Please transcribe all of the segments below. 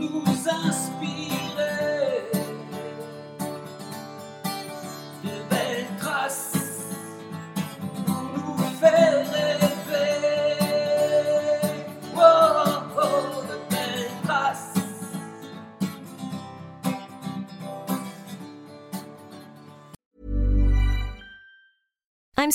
nous inspirer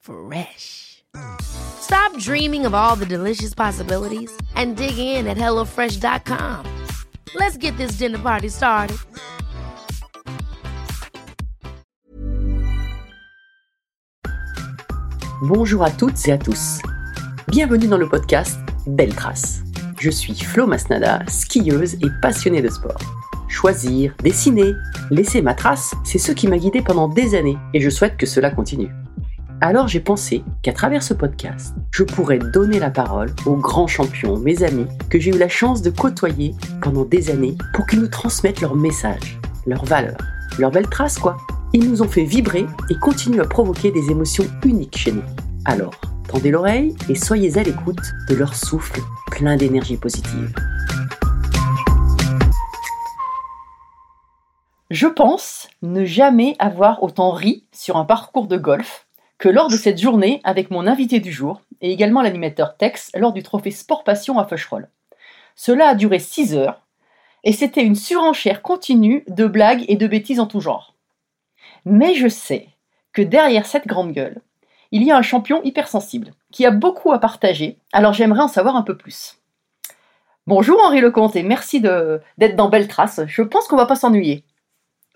Fresh. Stop dreaming of all the delicious possibilities and dig in at HelloFresh.com. Let's get this dinner party started. Bonjour à toutes et à tous. Bienvenue dans le podcast Belle Trace. Je suis Flo Masnada, skieuse et passionnée de sport. Choisir, dessiner, laisser ma trace, c'est ce qui m'a guidée pendant des années et je souhaite que cela continue. Alors j'ai pensé qu'à travers ce podcast, je pourrais donner la parole aux grands champions, mes amis, que j'ai eu la chance de côtoyer pendant des années pour qu'ils nous transmettent leurs messages, leurs valeurs, leurs belles traces quoi. Ils nous ont fait vibrer et continuent à provoquer des émotions uniques chez nous. Alors, tendez l'oreille et soyez à l'écoute de leur souffle plein d'énergie positive. Je pense ne jamais avoir autant ri sur un parcours de golf que lors de cette journée avec mon invité du jour et également l'animateur Tex lors du trophée Sport Passion à Feucherolles. Cela a duré 6 heures et c'était une surenchère continue de blagues et de bêtises en tout genre. Mais je sais que derrière cette grande gueule, il y a un champion hypersensible qui a beaucoup à partager, alors j'aimerais en savoir un peu plus. Bonjour Henri Lecomte et merci d'être dans Belle Trace. Je pense qu'on va pas s'ennuyer.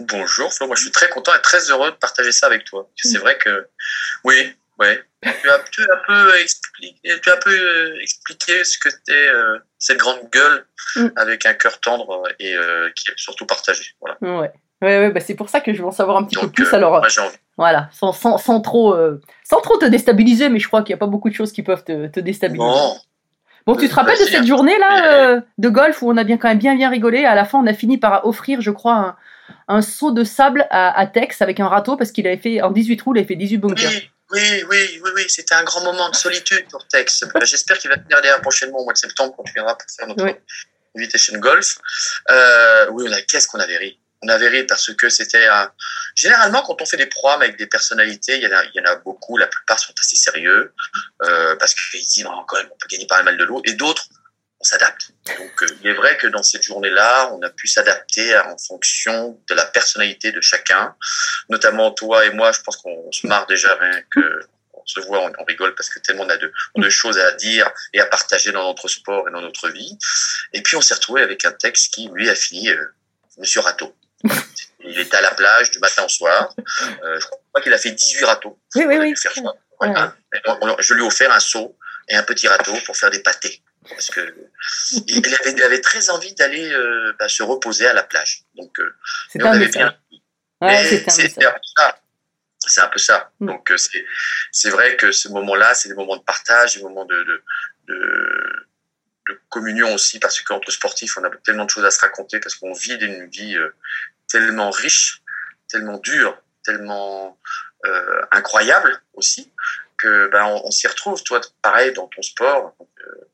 Bonjour Flo, moi je suis très content et très heureux de partager ça avec toi. C'est vrai que, oui, ouais, tu as, tu as un peu expliqué, tu as un peu euh, expliqué ce que c'était euh, cette grande gueule Mm. avec un cœur tendre et euh, qui est surtout partagé. Voilà. Ouais, ouais, ouais bah c'est pour ça que je veux en savoir un petit peu plus. euh, alors, moi j'ai envie. voilà, sans, sans, sans trop, euh, sans trop te déstabiliser, mais je crois qu'il n'y a pas beaucoup de choses qui peuvent te, te déstabiliser. Non, Bon, tu te rappelles de cette hein. journée-là euh, de golf où on a bien quand même bien bien rigolé? À la fin, on a fini par offrir, je crois, un, seau de sable à, à Tex avec un râteau parce qu'il avait fait en 18 trous, il avait fait 18 bunkers. oui, oui, oui, oui, oui, c'était un grand moment de solitude pour Tex. Euh, J'espère qu'il va venir derrière prochainement au mois de septembre quand tu viendras pour faire notre Oui. invitation golf. Euh, oui, on a, qu'est-ce qu'on avait ri On avait ri parce que c'était un... Généralement, quand on fait des programmes avec des personnalités, il y en a, il y en a beaucoup, la plupart sont assez sérieux, euh, parce qu'ils disent, quand même, on peut gagner pas mal de l'eau, et d'autres, on s'adapte. Donc, euh, il est vrai que dans cette journée-là, on a pu s'adapter en fonction de la personnalité de chacun, notamment toi et moi, je pense qu'on se marre déjà rien que on se voit, on, on rigole parce que tellement on a de, on a de choses à dire et à partager dans notre sport et dans notre vie. Et puis on s'est retrouvé avec un texte qui, lui, a fini euh, Monsieur Râteau. Il était à la plage du matin au soir. Euh, je crois qu'il a fait 18 râteaux. Oui, oui, oui. faire on- on- je lui ai offert un seau et un petit râteau pour faire des pâtés. Parce que il avait, il avait très envie d'aller euh, bah, se reposer à la plage. Donc, euh, C'est et on un avait bien Ouais, mais c'est un peu ça. C'est un peu ça. Mm. Donc euh, c'est c'est vrai que ce moment-là, c'est des moments de partage, des moments de de, de, de communion aussi, parce qu'entre sportifs, on a tellement de choses à se raconter, parce qu'on vit une vie euh, tellement riche, tellement dure, tellement euh, incroyable aussi, que ben on, on s'y retrouve. Toi, pareil dans ton sport. Donc, euh,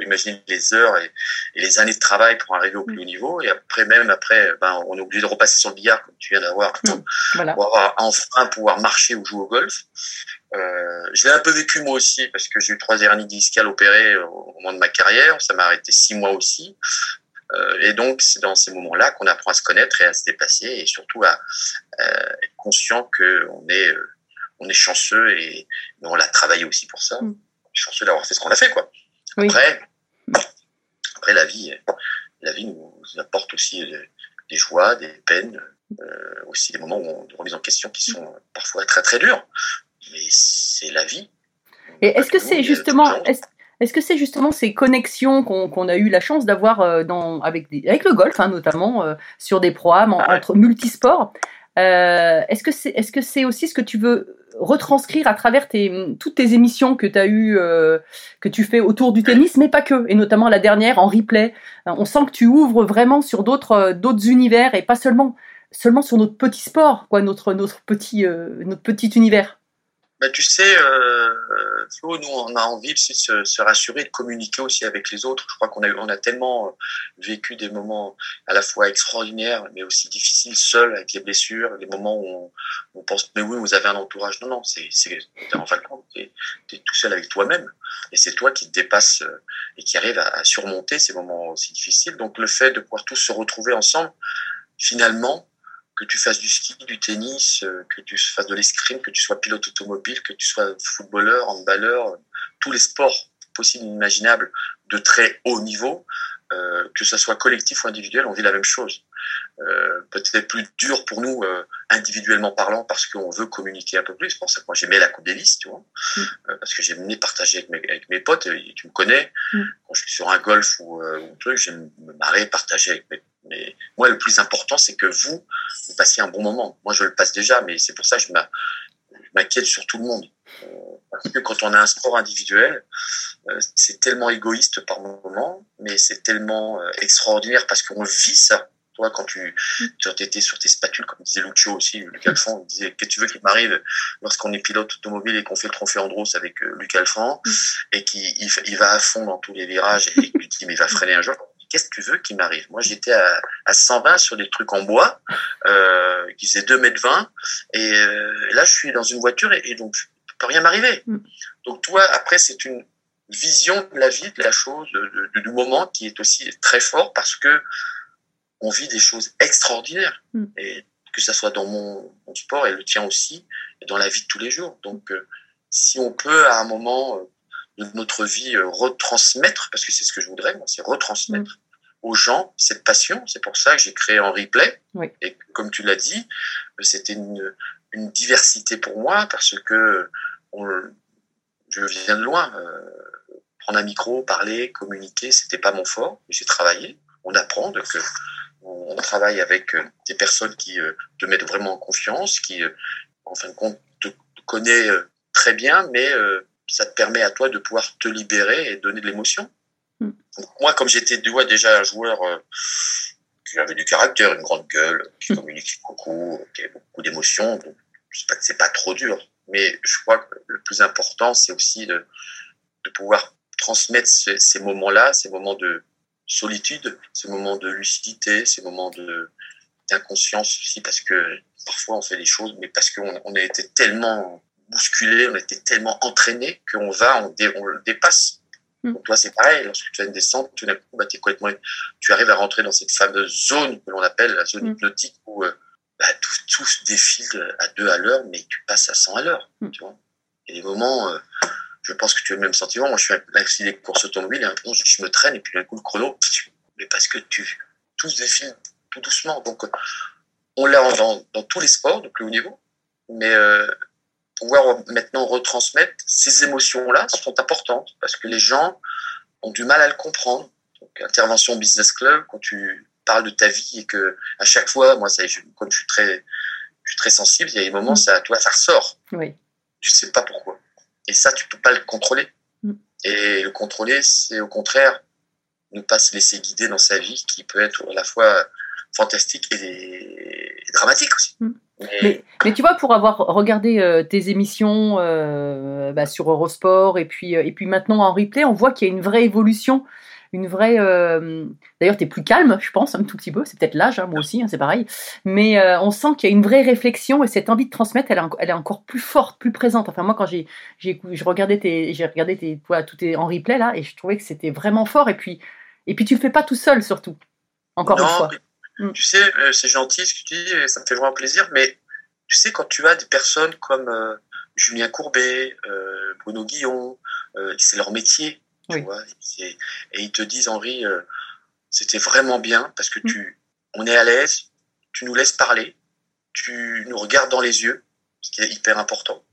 peut imaginer les heures et, et les années de travail pour arriver au plus haut niveau. Et après, même après, ben, on est obligé de repasser sur le billard, comme tu viens d'avoir, Voilà. pour avoir enfin pouvoir marcher ou jouer au golf. Euh, je l'ai un peu vécu moi aussi parce que j'ai eu trois hernies discales opérées au moment de ma carrière. Ça m'a arrêté six mois aussi. Euh, et donc, c'est dans ces moments-là qu'on apprend à se connaître et à se dépasser et surtout à euh, être conscient qu'on est, euh, on est chanceux et on l'a travaillé aussi pour ça. Mm. Chanceux d'avoir fait ce qu'on a fait, quoi. Oui. Après, après la vie, la vie nous apporte aussi euh, des joies, des peines, euh, aussi des moments de remise en question qui sont parfois très très durs. Mais c'est la vie. Et est-ce que c'est justement, est-ce que c'est justement ces connexions qu'on a eu la chance d'avoir euh, avec le golf, hein, notamment euh, sur des programmes en- Ah ouais. entre multisports euh, Est-ce que c'est est-ce que c'est aussi ce que tu veux retranscrire à travers tes, toutes tes émissions que tu as eu que tu fais autour du tennis, mais pas que, et notamment la dernière en replay. Euh, On sent que tu ouvres vraiment sur d'autres euh, d'autres univers et pas seulement seulement sur notre petit sport, quoi, notre notre petit euh, notre petit univers. Bah, tu sais, euh, Flo, nous, on a envie de se, se rassurer, de communiquer aussi avec les autres. Je crois qu'on a, on a tellement euh, vécu des moments à la fois extraordinaires, mais aussi difficiles, seuls, avec les blessures, les moments où on, pense, mais oui, vous avez un entourage. Non, non, c'est, c'est, t'es en compte, t'es, t'es tout seul avec toi-même. Et c'est toi qui te dépasse euh, et qui arrive à, à surmonter ces moments aussi difficiles. Donc, le fait de pouvoir tous se retrouver ensemble, finalement, que tu fasses du ski, du tennis, euh, que tu fasses de l'escrime, que tu sois pilote automobile, que tu sois footballeur, handballeur, tous les sports possibles et imaginables de très haut niveau, euh, que ce soit collectif ou individuel, on vit la même chose. Euh, Peut-être plus dur pour nous euh, individuellement parlant parce qu'on veut communiquer un peu plus. C'est pour ça que moi j'aimais la Coupe Davis, tu vois, Mm. Euh, parce que j'aimais partager avec mes, avec mes potes. Et tu me connais, Mm. quand je suis sur un golf ou, ou un truc, j'aime me marrer, partager avec mes, mes... Moi, le plus important, c'est que vous, vous passiez un bon moment. Moi, je le passe déjà, mais c'est pour ça que je m'inquiète sur tout le monde. Parce que quand on a un sport individuel, c'est tellement égoïste par moment, mais c'est tellement extraordinaire parce qu'on vit ça. Toi, quand tu, tu étais sur tes spatules, comme disait Lucio aussi, Luc Alphand, il disait que tu veux qu'il m'arrive lorsqu'on est pilote automobile et qu'on fait le trophée Andros avec euh, Luc Alphand et qu'il il, il va à fond dans tous les virages et que tu dis mais il va freiner un jour. Qu'est-ce que tu veux qu'il m'arrive? Moi, j'étais à, à 120 sur des trucs en bois euh, qui faisaient 2 mètres 20 et, euh, là, je suis dans une voiture et, et donc peut rien m'arriver. Mm. Donc toi, après, c'est une vision de la vie, de la chose, de- de- du moment qui est aussi très fort parce que on vit des choses extraordinaires. Mm. Et que ça soit dans mon, mon sport et le tien aussi, et dans la vie de tous les jours. Donc, euh, si on peut à un moment euh, de notre vie euh, retransmettre, parce que c'est ce que je voudrais, moi, c'est retransmettre aux gens cette passion. C'est pour ça que j'ai créé en replay. Oui. Et comme tu l'as dit, c'était une, une diversité pour moi parce que on, je viens de loin. Euh, prendre un micro, parler, communiquer, c'était pas mon fort. J'ai travaillé. On apprend donc on travaille avec euh, des personnes qui euh, te mettent vraiment en confiance, qui euh, en fin de compte te, connaît très bien, mais ça te permet à toi de pouvoir te libérer et donner de l'émotion. Mm. Donc, moi, comme j'étais déjà un joueur euh, qui avait du caractère, une grande gueule, qui communiquait beaucoup, qui avait beaucoup d'émotions, donc c'est pas, c'est pas trop dur. Mais je crois que le plus important, c'est aussi de, de pouvoir transmettre ce- ces moments-là, ces moments de solitude, ces moments de lucidité, ces moments de d'inconscience aussi, parce que parfois on fait des choses, mais parce qu'on on a été tellement bousculé, on a été tellement entraîné qu'on va, on, dé- on le dépasse. Mm. Donc toi, c'est pareil, lorsque tu as une descente, tout d'un coup, bah, complètement, tu arrives à rentrer dans cette fameuse zone que l'on appelle la zone Mm. hypnotique où euh, bah, tout, tout se défile à deux à l'heure, mais tu passes à 100 à l'heure, Mm. tu vois. Il y a des moments, euh, je pense que tu as le même sentiment. Moi, je suis un accident des courses automobiles et un moment, je, me traîne et puis d'un coup, le chrono, mais parce que tu, tout se défile tout doucement. Donc, on l'a dans, dans tous les sports de plus haut niveau, mais euh, pouvoir maintenant retransmettre ces émotions-là sont importantes parce que les gens ont du mal à le comprendre. Donc, intervention business club, quand tu parles de ta vie et que à chaque fois, moi, ça, je, comme je suis très, je suis très sensible, il y a des moments, Mm. ça, toi, ça ressort. Oui. Tu sais pas pourquoi. Et ça, tu peux pas le contrôler. Mm. Et le contrôler, c'est au contraire ne pas se laisser guider dans sa vie, qui peut être à la fois fantastique et, et dramatique aussi. Mm. Mais- Mais, mais tu vois, pour avoir regardé euh, tes émissions euh, bah, sur Eurosport et puis, euh, et puis maintenant en replay, on voit qu'il y a une vraie évolution. Une vraie. euh, D'ailleurs, tu es plus calme, je pense, un tout petit peu. C'est peut-être l'âge, hein, moi aussi, hein, c'est pareil. Mais euh, on sent qu'il y a une vraie réflexion et cette envie de transmettre, elle est, en- elle est encore plus forte, plus présente. Enfin, moi, quand j'ai, j'ai, écou- je regardais tes, j'ai regardé tes, voilà, tout est en replay là, et je trouvais que c'était vraiment fort. Et puis, et puis, tu le fais pas tout seul, surtout. Encore une fois. mais Mm. Tu sais, euh, c'est gentil ce que tu dis, et ça me fait vraiment plaisir, mais tu sais, quand tu as des personnes comme euh, Julien Courbet, Bruno Guillon, c'est leur métier, tu Oui. vois, c'est- et ils te disent, Henri, euh, c'était vraiment bien parce que Mm. tu, on est à l'aise, tu nous laisses parler, tu nous regardes dans les yeux, ce qui est hyper important.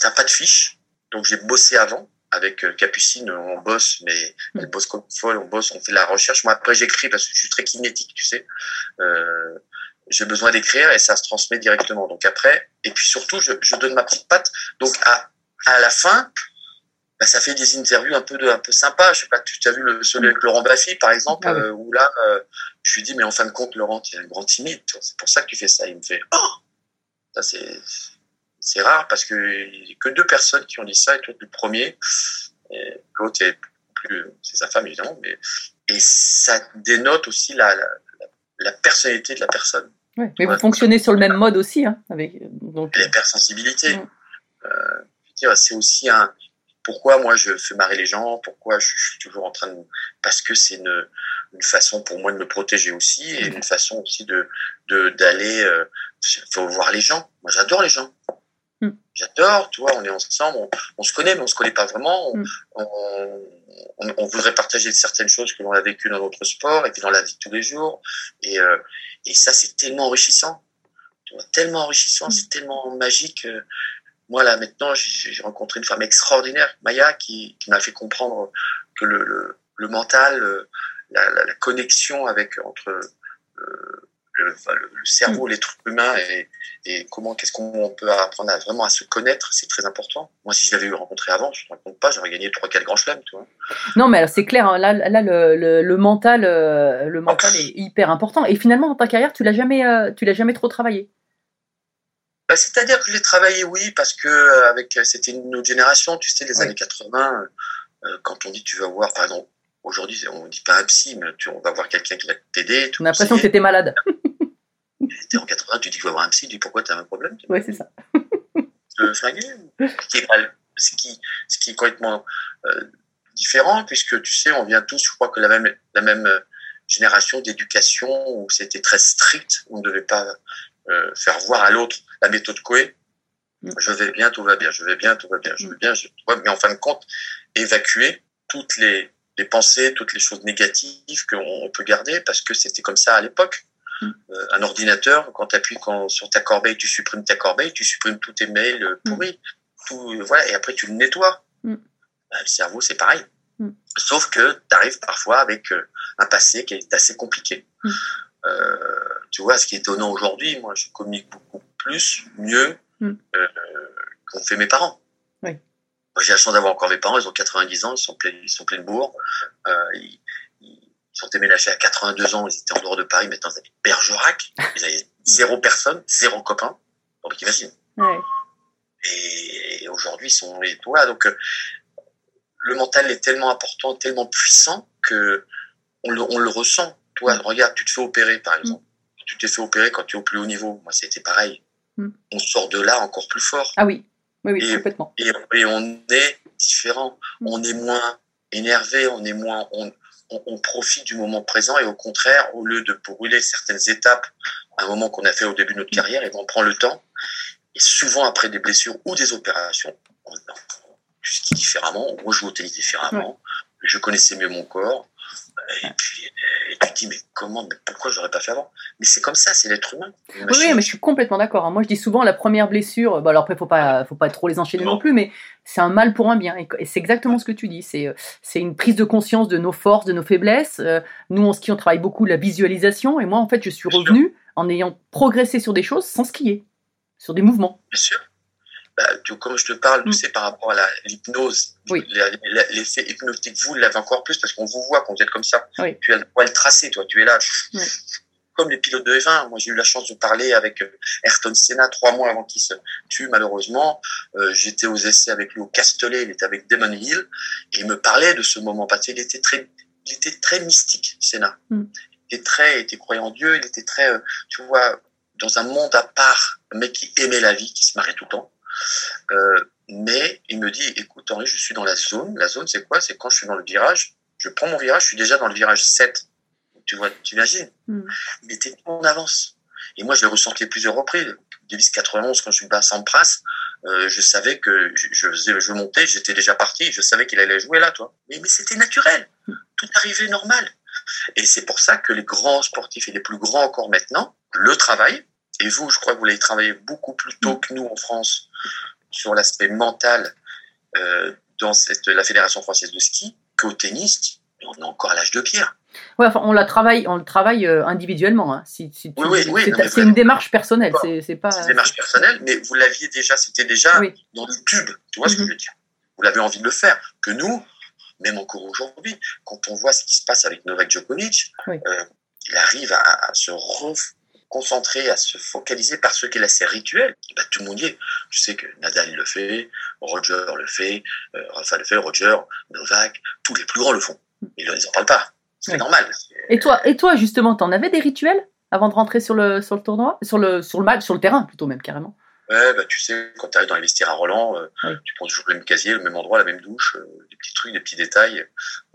T'as pas de fiche, donc j'ai bossé avant. Avec euh, Capucine, on bosse, mais elle bosse comme folle, on bosse, on fait de la recherche. Moi, après, j'écris parce que je suis très kinétique, tu sais. Euh, j'ai besoin d'écrire et ça se transmet directement. Donc après, et puis surtout, je, je donne ma petite patte. Donc à, à la fin, bah, ça fait des interviews un peu de, un peu sympa. Je sais pas, tu as vu le, celui avec Laurent Baffy, par exemple, Ah oui. euh, où là, euh, je lui dis, mais en fin de compte, Laurent, tu es un grand timide. C'est pour ça que tu fais ça. Il me fait, oh, ça c'est, c'est rare parce que y a que deux personnes qui ont dit ça et toi, tu es le premier. L'autre est plus, c'est sa femme évidemment, mais et ça dénote aussi la, la, la, la personnalité de la personne Ouais. Mais Ouais. vous fonctionnez sur le même mode aussi, hein, avec donc. l'hypersensibilité. Euh, c'est aussi un. Pourquoi moi je fais marrer les gens Pourquoi je, je suis toujours en train de. Parce que c'est une, une façon pour moi de me protéger aussi et une façon aussi de de- d'aller. Euh, faut voir les gens. Moi j'adore les gens. Mm. J'adore, tu vois, on est ensemble, on, on se connaît, mais on se connaît pas vraiment. On, Mm. on, on- on voudrait partager certaines choses que l'on a vécues dans notre sport et puis dans la vie de tous les jours. Et, euh, et ça, c'est tellement enrichissant. Tu vois, tellement enrichissant, c'est tellement magique. euh. Moi, là, maintenant, j'ai rencontré une femme extraordinaire, Maya, qui, qui m'a fait comprendre que le, le, le mental, euh, la, la, la connexion avec entre euh, le, cerveau, l'être humain et, et comment, qu'est-ce qu'on peut apprendre à, vraiment à se connaître, c'est très important. Moi, si je l'avais eu rencontré avant, je ne te raconte pas, j'aurais gagné 3-4 grands chelems, tu vois. Non, mais c'est clair. hein, là, là, le, le, le mental, euh, le mental est hyper important. Et finalement, dans ta carrière, tu l'as jamais, euh, tu l'as jamais trop travaillé. Bah, C'est-à-dire que je l'ai travaillé, oui, parce que euh, avec c'était une autre génération, tu sais, les Oui. années 80, euh, quand on dit tu vas voir, par exemple, aujourd'hui, on dit pas un psy, mais tu, on va voir quelqu'un qui va t'aider. On a l'impression que tu étais malade. T'es en 80, tu dis tu vas voir un psy, tu dis pourquoi tu as un problème Tu Ouais, c'est ça. te flinguer ce qui est, mal- ce qui, ce qui est complètement euh, différent, puisque tu sais, on vient tous, je crois que la même, la même euh, génération d'éducation où c'était très strict, on ne devait pas euh, faire voir à l'autre la méthode Coué. Mm. Je vais bien, tout va bien, je vais bien, tout va bien, je vais bien, je, tu vois, mais en fin de compte, évacuer toutes les, les pensées, toutes les choses négatives qu'on on peut garder, parce que c'était comme ça à l'époque. Mm. Euh, un ordinateur, quand tu appuies sur ta corbeille, tu supprimes ta corbeille, tu supprimes tous tes mails euh, pourris, tout, euh, voilà, et après tu le nettoies. Mm. Bah, le cerveau, c'est pareil. Mm. Sauf que tu arrives parfois avec un passé qui est assez compliqué. Mm. Tu vois, ce qui est étonnant aujourd'hui, moi, je communique beaucoup plus, mieux Mm. euh, qu'ont fait mes parents. Oui. Moi, j'ai la chance d'avoir encore mes parents, ils ont 90 ans, ils sont pleins, ils sont pleins de bourg. Euh, ils, ils sont déménagés à 82 ans, ils étaient en dehors de Paris, maintenant ils habitent Bergerac. Ils avaient zéro personne, zéro copain. Donc imagine. Ouais. Et aujourd'hui, ils sont et voilà, donc euh, le mental est tellement important, tellement puissant que on le, on le ressent. Toi, regarde, tu te fais opérer, par exemple. Tu t'es fait opérer quand tu es au plus haut niveau. Moi, c'était pareil. Mm. On sort de là encore plus fort. Ah oui. Oui, oui, Et- complètement. Et, et on est différent. Mm. On est moins énervé, on est moins, on, on, on profite du moment présent et au contraire, au lieu de brûler certaines étapes, un moment qu'on a fait au début de notre carrière, et ben, on prend le temps. Et souvent après des blessures ou des opérations, on, on skie différemment, on rejoue au tennis différemment. Je connaissais mieux mon corps. Et puis, et tu te dis, mais comment, mais pourquoi j'aurais pas fait avant? Mais c'est comme ça, c'est l'être humain. Oui, mais je suis complètement d'accord. hein. Moi, je dis souvent la première blessure. Bah, alors après, faut pas, faut pas trop les enchaîner non Non. plus, mais c'est un mal pour un bien. Et, c'est exactement ce que tu dis. C'est, euh, c'est une prise de conscience de nos forces, de nos faiblesses. Euh, nous, en ski, on travaille beaucoup la visualisation. Et moi, en fait, je suis revenue en ayant progressé sur des choses sans skier, sur des mouvements. Bien sûr. Bah, tu, comme je te parle, Mm. c'est par rapport à la- l'hypnose. Oui. L'effet hypnotique, vous l'avez encore plus parce qu'on vous voit quand vous êtes comme ça. Oui. Tu as le tracé, toi, tu es là. Oui. comme les pilotes de F1. Moi, j'ai eu la chance de parler avec euh, Ayrton Senna trois mois avant qu'il se tue, malheureusement. Euh, J'étais aux essais avec lui au Castellet, il était avec Damon Hill, et il me parlait de ce moment passé. Il était très, il était très mystique, Senna. Mm. Il était très, il était croyant en Dieu, il était très, euh, tu vois, dans un monde à part, un mec qui aimait la vie, qui se marrait tout le temps. Euh, mais il me dit, écoute Henri, je suis dans la zone. La zone, c'est quoi? C'est quand je suis dans le virage, je prends mon virage, je suis déjà dans le virage 7. Tu vois, tu imagines Mm. Il était en avance. Et moi, je l'ai ressenti plusieurs reprises. 91, quand je suis bas sans Pras, euh, je savais que je, je faisais monté, j'étais déjà parti, je savais qu'il allait jouer là, toi. Mais, mais c'était naturel. Tout arrivait normal. Et c'est pour ça que les grands sportifs et les plus grands encore maintenant le travaillent. Et vous, je crois que vous l'avez travaillé beaucoup plus tôt que nous en France sur l'aspect mental euh, dans cette, la Fédération française de ski qu'au tennis. On est encore à l'âge de pierre. Ouais, enfin, on la travaille, on le travaille euh, individuellement. Hein. Si, si tu- Oui, oui, oui, c'est une démarche personnelle. C'est pas. Une démarche personnelle, mais vous l'aviez déjà, c'était déjà Oui. dans le tube. Tu vois ce que Mhm. je veux dire Vous l'avez envie de le faire. Que nous, même encore aujourd'hui, quand on voit ce qui se passe avec Novak Djokovic, Oui. euh, il arrive à, à se reconcentrer, à se focaliser parce qu'il a ses rituels. Ben, tout le monde y est. Je sais que Nadal le fait, Roger le fait, euh, Rafa le fait, Roger, Novak, tous les plus grands le font. Ils n'en parlent pas. C'est Oui. normal. Et toi, et toi justement, t'en avais des rituels avant de rentrer sur le sur le tournoi, sur le sur le match, sur le terrain plutôt même carrément. Ouais, bah, tu sais, quand tu arrives dans les vestiaires à Roland, euh, Oui. tu prends toujours le même casier, le même endroit, la même douche, euh, des petits trucs, des petits détails.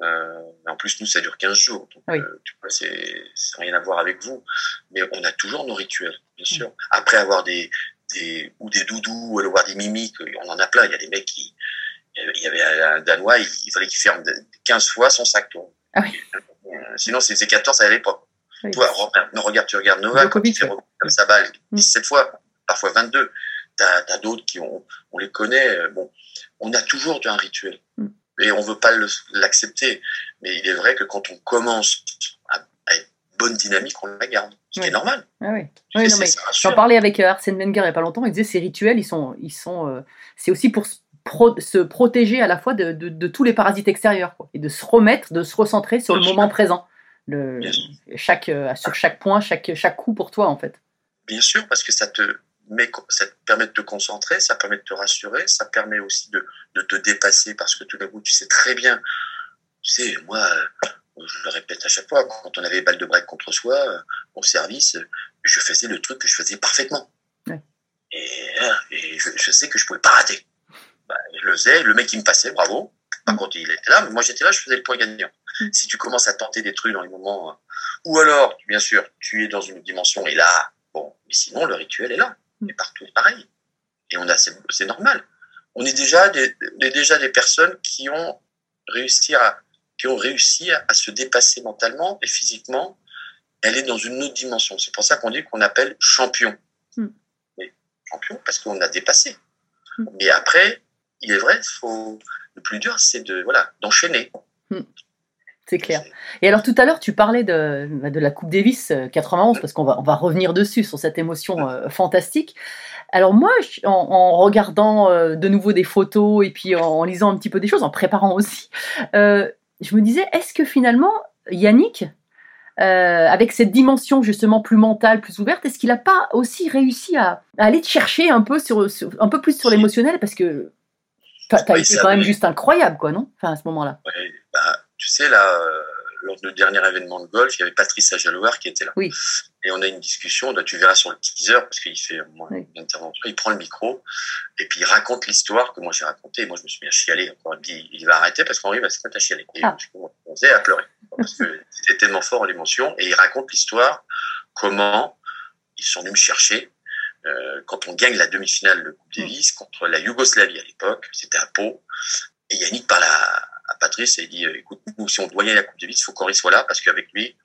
Euh, en plus, nous, ça dure 15 jours. Donc, Oui. tu vois, c'est rien à voir avec vous. Mais on a toujours nos rituels, bien Mm. sûr. Après avoir des, des, ou des doudous, ou avoir des mimiques, on en a plein. Il y a des mecs qui, il y avait un Danois, il, il fallait qu'il ferme de- 15 fois son sac. Ah Sinon, faisait 14, ça allait pas. Oui. Toi, regarde, non, regarde, tu regardes Novak, quand il fait comme sa balle, Mm. 17 fois, parfois 22. T'as as, d'autres qui ont, on les connaît. euh, Bon, on a toujours un rituel. Mm. Et on veut pas l'accepter. Mais il est vrai que quand on commence à, à être bonne dynamique, on la garde. Ce qui est normal. Ah oui. Oui. J'en parlais avec euh, Arsène Wenger il n'y a pas longtemps. Il disait ces rituels, ils sont, ils sont, euh, c'est aussi pour se, pro- se protéger à la fois de, de- de tous les parasites extérieurs quoi, et de se remettre, de se recentrer sur le sûr. moment présent. Le, chaque, euh, sur chaque point, chaque, chaque coup pour toi en fait. Bien sûr, parce que ça te, met, ça te permet de te concentrer, ça permet de te rassurer, ça permet aussi de, de te dépasser parce que tout d'un coup, tu sais très bien. Tu sais, moi, euh, je le répète à chaque fois, quand on avait balle de break contre soi, euh, au service, euh, je faisais le truc que je faisais parfaitement. Ouais. Et, et je, je sais que je pouvais pas rater. Bah, je le faisais, le mec il me passait, bravo. Par Mm. contre, il était là, mais moi j'étais là, je faisais le point gagnant. Mm. Si tu commences à tenter des trucs dans les moments, ou alors, bien sûr, tu es dans une dimension et là, bon, mais sinon le rituel est là, Et partout pareil. Et on a, c'est normal. On est déjà des, déjà des personnes qui ont réussi à, qui ont réussi à, à se dépasser mentalement et physiquement. Elle est dans une autre dimension. C'est pour ça qu'on dit qu'on appelle champion. Mm. Mais champion parce qu'on a dépassé. Mm. Mais après, il est vrai, faut, le plus dur, c'est de, voilà, d'enchaîner. C'est clair. Et alors tout à l'heure, tu parlais de, de la Coupe Davis euh, 91, parce qu'on va, on va revenir dessus, sur cette émotion euh, fantastique. Alors moi, en, en regardant euh, de nouveau des photos et puis en, en lisant un petit peu des choses, en préparant aussi, euh, je me disais, est-ce que finalement, Yannick, euh, avec cette dimension justement plus mentale, plus ouverte, est-ce qu'il n'a pas aussi réussi à, à aller te chercher un peu, sur, sur- un peu plus sur l'émotionnel? Parce que t'as as Oui, été quand même juste incroyable, quoi, non? Enfin, à ce moment-là. Ouais, tu sais, là, euh, lors du dernier événement de golf, il y avait Patrice Ajalouar qui était là. Oui. Et on a une discussion, là, tu verras sur le teaser, parce qu'il fait moi, Oui. une intervention, il prend le micro, et puis il raconte l'histoire que moi j'ai racontée. Et moi, je me suis mis à chialer. Encore, il dit, il va arrêter parce qu'Henri va se mettre à chialer. Et Ah. je commençais à pleurer. Parce que c'était tellement fort l'émotion. Et il raconte l'histoire, comment ils sont venus me chercher. euh, quand on gagne la demi-finale de Coupe Davis contre la Yougoslavie à l'époque, c'était à Pau. Et Yannick parle à, à Patrice et il dit euh, écoute, nous, si on doit gagner la Coupe Davis, il faut qu'Henri soit là parce qu'avec lui,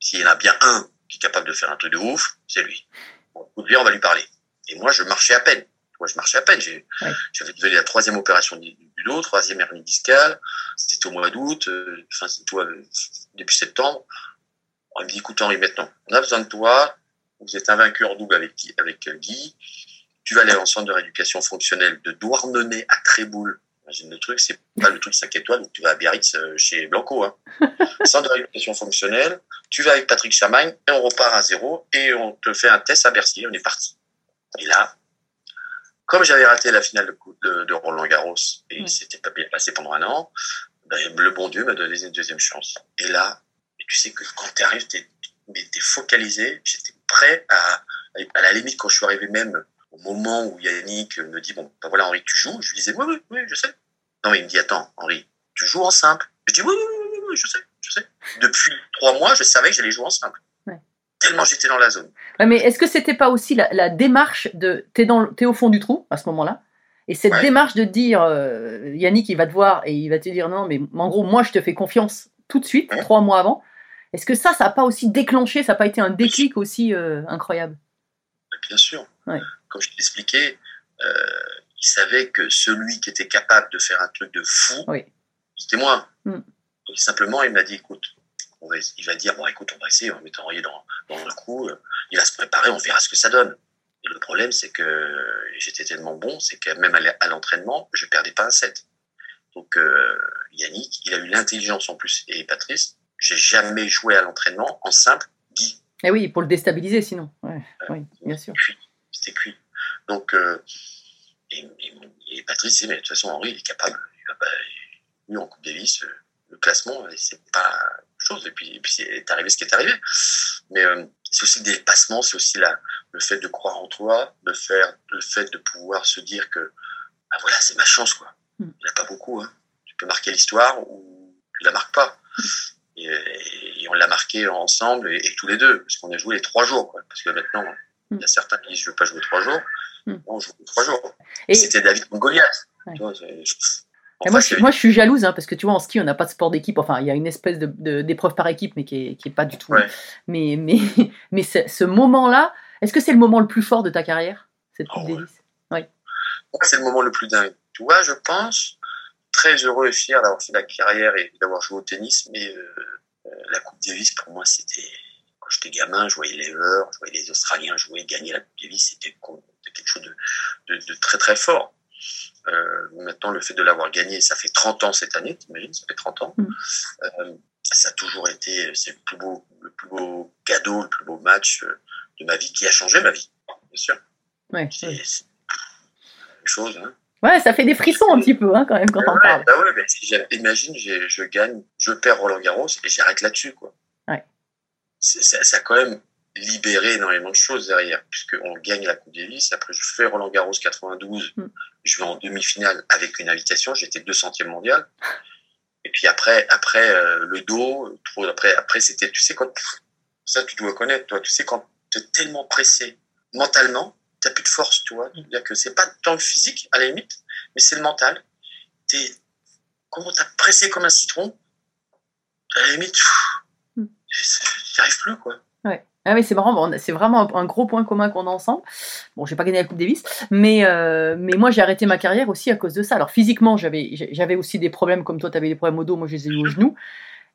s'il y en a bien un qui est capable de faire un truc de ouf, c'est lui. Bon, écoute, lui, on va lui parler. Et moi, je marchais à peine. Moi, je marchais à peine. J'ai- Ouais. J'avais donné la troisième opération du dos, troisième hernie discale. C'était au mois d'août, euh, fin, toi, euh, début septembre. On me dit écoute, Henri, maintenant, on a besoin de toi. Vous êtes un vainqueur double avec, euh, Guy. Tu vas aller en centre de rééducation fonctionnelle de Douarnenez à Tréboul Imagine le truc, c'est pas le truc 5 étoiles où tu vas à Biarritz euh, chez Blanco. Hein. Centre de rééducation fonctionnelle, tu vas avec Patrick Chamagne et on repart à zéro et on te fait un test à Bercy, on est parti. Et là, comme j'avais raté la finale de, Roland Garros et c'était pas bien passé pendant un an, ben, le bon Dieu m'a donné une deuxième chance. Et là, tu sais que quand tu arrives, tu es, focalisé. J'étais prêt à, à la limite, quand je suis arrivé même au moment où Yannick me dit Bon, ben voilà, Henri, tu joues. Je lui disais Oui, oui, oui, je sais. Non, mais il me dit Attends, Henri, tu joues en simple. Je dis Oui, oui, oui, oui, oui, je sais, je sais. Depuis trois mois, je savais que j'allais jouer en simple. Ouais. Tellement j'étais dans la zone. Ouais, mais est-ce que c'était pas aussi la, la démarche de t'es dans t'es au fond du trou à ce moment-là? Et cette Ouais. démarche de dire euh, Yannick il va te voir et il va te dire non mais en gros moi je te fais confiance tout de suite trois mois avant est-ce que ça ça n'a pas aussi déclenché ça n'a pas été un déclic aussi euh, incroyable? Bien sûr. Comme je t'expliquais, euh, il savait que celui qui était capable de faire un truc de fou, Oui. c'était moi. Mm. Donc simplement, il m'a dit, écoute, on va, il va dire, bon, écoute, on va essayer, on va mettre Henri dans, dans le coup, euh, il va se préparer, on verra ce que ça donne. Et le problème, c'est que j'étais tellement bon, c'est que même à l'entraînement, je perdais pas un set. Donc euh, Yannick, il a eu l'intelligence en plus, et Patrice, j'ai jamais joué à l'entraînement en simple, Guy. et oui pour le déstabiliser sinon ouais, oui bien sûr. C'était cuit. Donc, euh, et, et- et Patrice mais de toute façon, Henri, il est capable. Il pas, lui, en Coupe Davis, euh, le classement, c'est pas chose. Et puis, et puis c'est arrivé ce qui est arrivé. Mais euh, c'est aussi le dépassement, c'est aussi la, le fait de croire en toi, de faire, le fait de pouvoir se dire que, bah voilà, c'est ma chance, quoi. Mm. Il n'y en a pas beaucoup, hein. Tu peux marquer l'histoire ou tu la marques pas. Et, et on l'a marqué ensemble et, et tous les deux, parce qu'on a joué les trois jours, quoi. Parce que maintenant, il y a certains qui disent je veux pas jouer trois jours. Mm. Non, je joue trois jours. et, C'était David contre Goliath. Ouais. Tu vois, moi, je, moi suis jalouse hein, parce que tu vois en ski on n'a pas de sport d'équipe enfin il y a une espèce d'épreuve par équipe mais qui est, qui est pas du tout Ouais. mais mais mais ce, ce moment là est-ce que c'est le moment le plus fort de ta carrière cette coupe Oh, ouais. Davis? Avait- moi, c'est le moment le plus dingue. Tu vois, je pense, très heureux et fier d'avoir fait la carrière et d'avoir joué au tennis, mais euh, euh, la Coupe Davis, pour moi, c'était. J'étais gamin, je voyais les Lever, je voyais les Australiens jouer, gagner la Coupe Davis, c'était quelque chose de, de, de très très fort. Euh, maintenant, le fait de l'avoir gagné, ça fait 30 ans cette année, t'imagines, ça fait 30 ans. Mm. Euh, ça a toujours été, c'est le plus beau, le plus beau cadeau, le plus beau match euh, de ma vie qui a changé ma vie, bien sûr. ouais, C'est une chose, hein. Ouais, ça fait des frissons un petit peu hein, quand même quand on parle bah ouais, bah, imagine, je gagne, je perds Roland Garros et j'arrête là-dessus, quoi. Ça, ça a quand même libéré énormément de choses derrière, puisqu'on gagne la Coupe Davis. Après, je fais Roland Garros 92. Mm. Je vais en demi-finale avec une invitation. J'étais 200e mondial. Et puis après, après euh, le dos, trop après, après c'était, tu sais quand, ça tu dois connaître, toi, tu sais quand tu es tellement pressé mentalement, t'as plus de force, tu vois. C'est-à-dire que c'est pas tant le physique à la limite, mais c'est le mental. T'es, comment t'as pressé comme un citron, à la limite, pff, Mm. J'y arrive plus, quoi. Ah oui, c'est marrant, c'est vraiment un, gros point commun qu'on a ensemble. Bon, j'ai pas gagné la Coupe Davis, mais, euh, mais moi j'ai arrêté ma carrière aussi à cause de ça. Alors physiquement, j'avais aussi des problèmes comme toi, tu avais des problèmes au dos, moi je les ai eu au genou.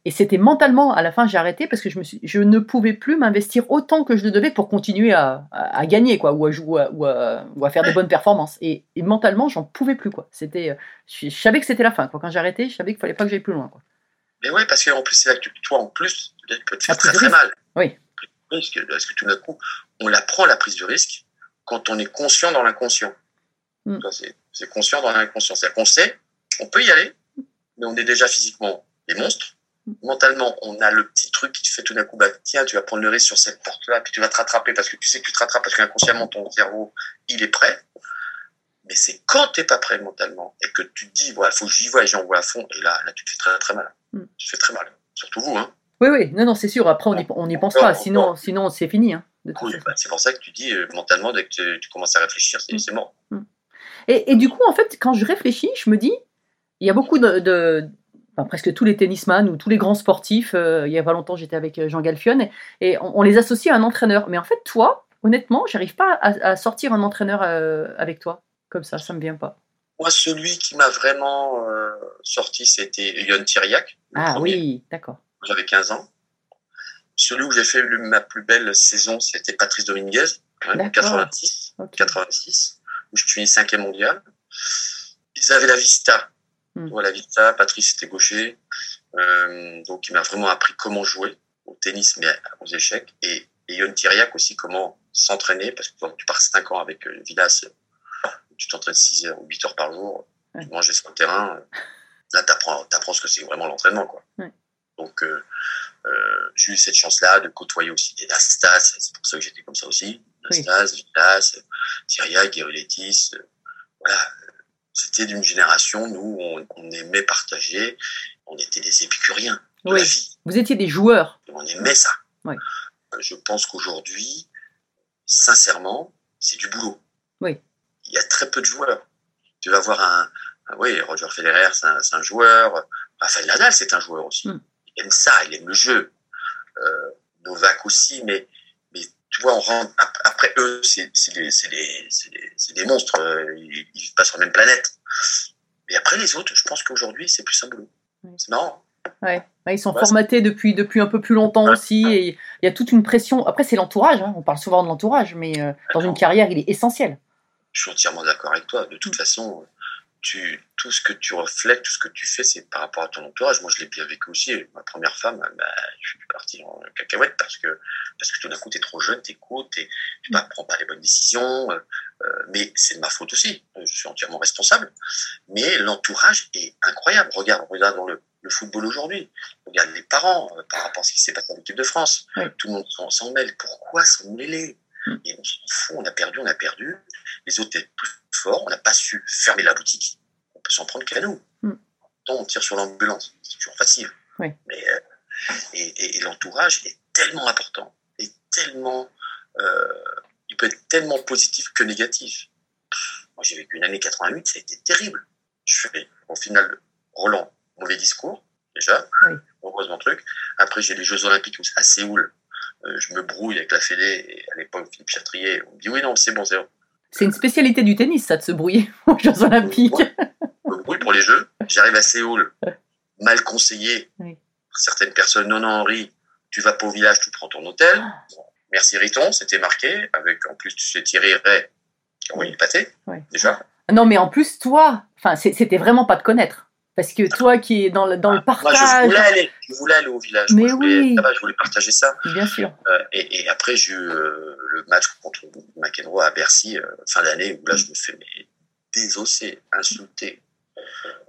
Et c'était mentalement, à la fin j'ai arrêté parce que je, ne pouvais plus m'investir autant que je le devais pour continuer à, à, gagner, quoi, ou à jouer, ou à, faire de bonnes performances. Et, mentalement, j'en pouvais plus, quoi. Euh, je, savais que c'était la fin, quoi. Quand j'ai arrêté, je savais qu'il fallait pas que j'aille plus loin. Mais ouais, parce qu'en plus, c'est là que tu- toi, en plus, tu peux te faire très de très mal. Oui. Parce que, parce que tout d'un coup, on la prend la prise de risque quand on est conscient dans l'inconscient. Mm. C'est conscient dans l'inconscient. C'est-à-dire qu'on sait, on peut y aller, mais on est déjà physiquement des monstres. Mentalement, on a le petit truc qui te fait tout d'un coup, bah, tiens, tu vas prendre le risque sur cette porte-là, puis tu vas te rattraper parce que tu sais que tu te rattrapes, parce qu'inconsciemment, ton cerveau, il est prêt. Mais c'est quand tu n'es pas prêt mentalement et que tu te dis, voilà, faut que j'y vois et j'en vois à fond, et là, là, tu te fais très, très mal. Mm. Tu te fais très mal. Surtout vous, hein. Oui, oui, non, non, c'est sûr. Après, on n'y on n'y pense pas, sinon, sinon c'est fini. Hein, Oui, bah, c'est pour ça que tu dis, euh, mentalement, dès que tu, tu commences à réfléchir, c'est Mm. c'est mort. Et, et du coup, en fait, quand je réfléchis, je me dis, il y a beaucoup de, de- enfin, presque tous les tennisman ou tous les grands sportifs. euh, il y a pas longtemps, j'étais avec euh, Jean Galfion et, et on, on les associe à un entraîneur. Mais en fait, toi, honnêtement, j'arrive pas à, à sortir un entraîneur euh, avec toi comme ça. Ça me vient pas. Moi, celui qui m'a vraiment euh, sorti, c'était Yon Thiriac. Ah premier. oui, d'accord. J'avais 15 ans. Celui où j'ai fait le- ma plus belle saison, c'était Patrice Dominguez, D'accord. 86, Ok. 86, où je suis cinquième mondial. Ils avaient la vista. Mm. Voilà, Vita, Patrice était gaucher. Euh, donc, il m'a vraiment appris comment jouer au tennis, mais aux échecs. Et, et Yon Thiriac aussi, comment s'entraîner, parce que tu pars 5 ans avec euh, Villas, tu t'entraînes 6 heures ou 8 heures par jour, Ouais. tu manges sur le terrain. euh, Là, tu apprends, ce que c'est vraiment l'entraînement. quoi. Ouais. Donc, euh, euh, j'ai eu cette chance-là de côtoyer aussi des Nastas, c'est pour ça que j'étais comme ça aussi. Oui. Nastas, Villas, Thiriac, Guéruletis, euh, voilà. C'était d'une génération, nous, on, on aimait partager, on était des épicuriens de Oui. la vie. Vous étiez des joueurs. Et on aimait ça. Oui. Je pense qu'aujourd'hui, sincèrement, c'est du boulot. Oui. Il y a très peu de joueurs. Tu vas voir un, un- oui, Roger Federer, c'est un, joueur. Rafael Nadal, c'est un joueur aussi. Mm. Il aime ça, il aime le jeu. Euh, Novak aussi, mais, mais tu vois, on rentre, ap- après eux, c'est des, monstres. euh, Ils, ils vivent pas sur la même planète. Mais après les autres, je pense qu'aujourd'hui, c'est plus un boulot. Oui. C'est marrant. Ouais. Ouais, ils sont Ouais, formatés depuis, depuis un peu plus longtemps Ouais. aussi. Et il y a toute une pression. Après, c'est l'entourage. hein. On parle souvent de l'entourage, mais euh, dans une carrière, il est essentiel. Je suis entièrement d'accord avec toi. De toute Mm. façon, tu, tout ce que tu reflètes, tout ce que tu fais, c'est par rapport à ton entourage. Moi, je l'ai bien vécu aussi. Ma première femme, bah, je suis parti en cacahuète parce que, parce que tout d'un coup, tu es trop jeune, tu écoutes, tu ne prends pas les bonnes décisions. euh, euh, mais c'est de ma faute aussi. Je suis entièrement responsable. Mais l'entourage est incroyable. Regarde, regarde dans le, le football aujourd'hui. Regarde les parents euh, par rapport à ce qui s'est passé en équipe de France. Tout le monde s'en- mêle. Pourquoi s'en mêler? Mm. Et on s'en fout, on a perdu, on a perdu. Les autres étaient plus forts, on n'a pas su fermer la boutique. On peut s'en prendre qu'à nous. Mm. Tant on tire sur l'ambulance, c'est toujours facile. Mais, euh, et et- et l'entourage est tellement important, et tellement, euh, il peut être tellement positif que négatif. Moi, j'ai vécu une année 88, ça a été terrible. Je fais, au final, Roland, mauvais discours, déjà, Oui. heureusement truc. Après, j'ai les Jeux Olympiques à Séoul. Euh, je me brouille avec la Fédé, et à l'époque, Philippe Chatrier, on me dit oui, non, c'est bon, c'est bon. C'est une spécialité du tennis, ça, de se brouiller aux Jeux Olympiques. Je me brouille pour les Jeux. J'arrive à Séoul, mal conseillé. Oui. par Certaines personnes, non, non, Henri, tu vas pas au village, tu prends ton hôtel. Ah. Merci Riton, c'était marqué, avec en plus, tu sais, Thierry Ray, qui a envoyé le pâté, déjà. Non, mais en plus, toi, c'était vraiment pas te connaître. Parce que toi qui es dans le, dans le Moi, je partage, voulais aller, je voulais aller au village. Mais Moi, je voulais, oui. je voulais partager ça. bien sûr. Euh, et, et après, j'ai eu euh, le match contre McEnroe à Bercy, euh, fin d'année, où là, je me fais mais, désosser, insulter.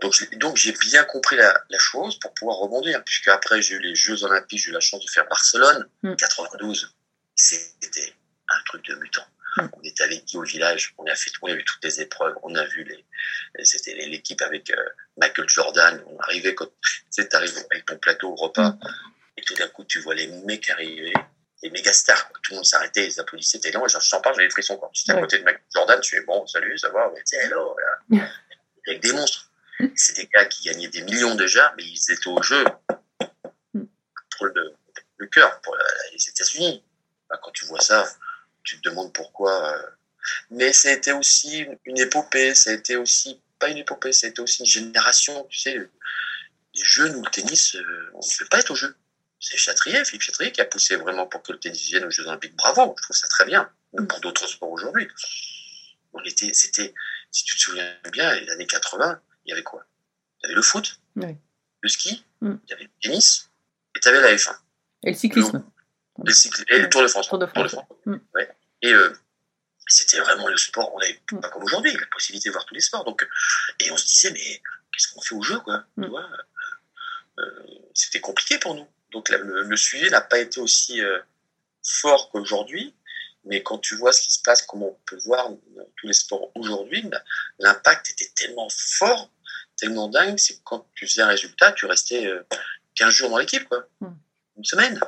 Donc, donc j'ai bien compris la, la chose pour pouvoir rebondir, puisque après, j'ai eu les Jeux Olympiques, j'ai eu la chance de faire Barcelone, Mm. 92. C'était un truc de mutant. Mm. On était avec Guy au village, on a fait, on a vu toutes les épreuves, on a vu les, c'était l'équipe avec euh, Michael Jordan, on arrivait quand, tu sais, t'arrives avec ton plateau au repas, et tout d'un coup, tu vois les mecs arriver, les méga stars, tout le monde s'arrêtait, ils applaudissaient, t'es là, moi, je t'en parle, j'avais des frissons, quand tu à côté de Michael Jordan, tu es bon, salut, ça va, c'est hello, là. Avec des monstres. C'est des gars qui gagnaient des millions déjà, mais ils étaient au jeu pour le, le cœur, pour les États-Unis. Bah, quand tu vois ça, tu te demandes pourquoi. euh. Mais ça a été aussi une- épopée, ça a été aussi, pas une épopée, ça a été aussi une génération, tu sais, les jeux, nous, le tennis, euh, on ne fait pas être au jeu. C'est Chatrier, Philippe Chatrier, qui a poussé vraiment pour que le tennis vienne aux Jeux Olympiques. Bravo, je trouve ça très bien. Même pour d'autres sports aujourd'hui. On était, c'était, si tu te souviens bien, les années 80, il y avait quoi? Il y avait le foot, Oui. le ski, Mm. il y avait le tennis, et tu avais la F1. Et le cyclisme. Le et le Tour de France. Tour de France. Mm. Ouais. Et euh, c'était vraiment le sport. On n'avait Mm. pas comme aujourd'hui la possibilité de voir tous les sports. Donc, et on se disait, mais qu'est-ce qu'on fait au jeu, quoi Mm. Euh, C'était compliqué pour nous. Donc la- le, le suivi n'a pas été aussi euh, fort qu'aujourd'hui. Mais quand tu vois ce qui se passe, comment on peut voir tous les sports aujourd'hui, bah, l'impact était tellement fort, tellement dingue, c'est que quand tu faisais un résultat, tu restais euh, 15 jours dans l'équipe, quoi. Mm. Une semaine.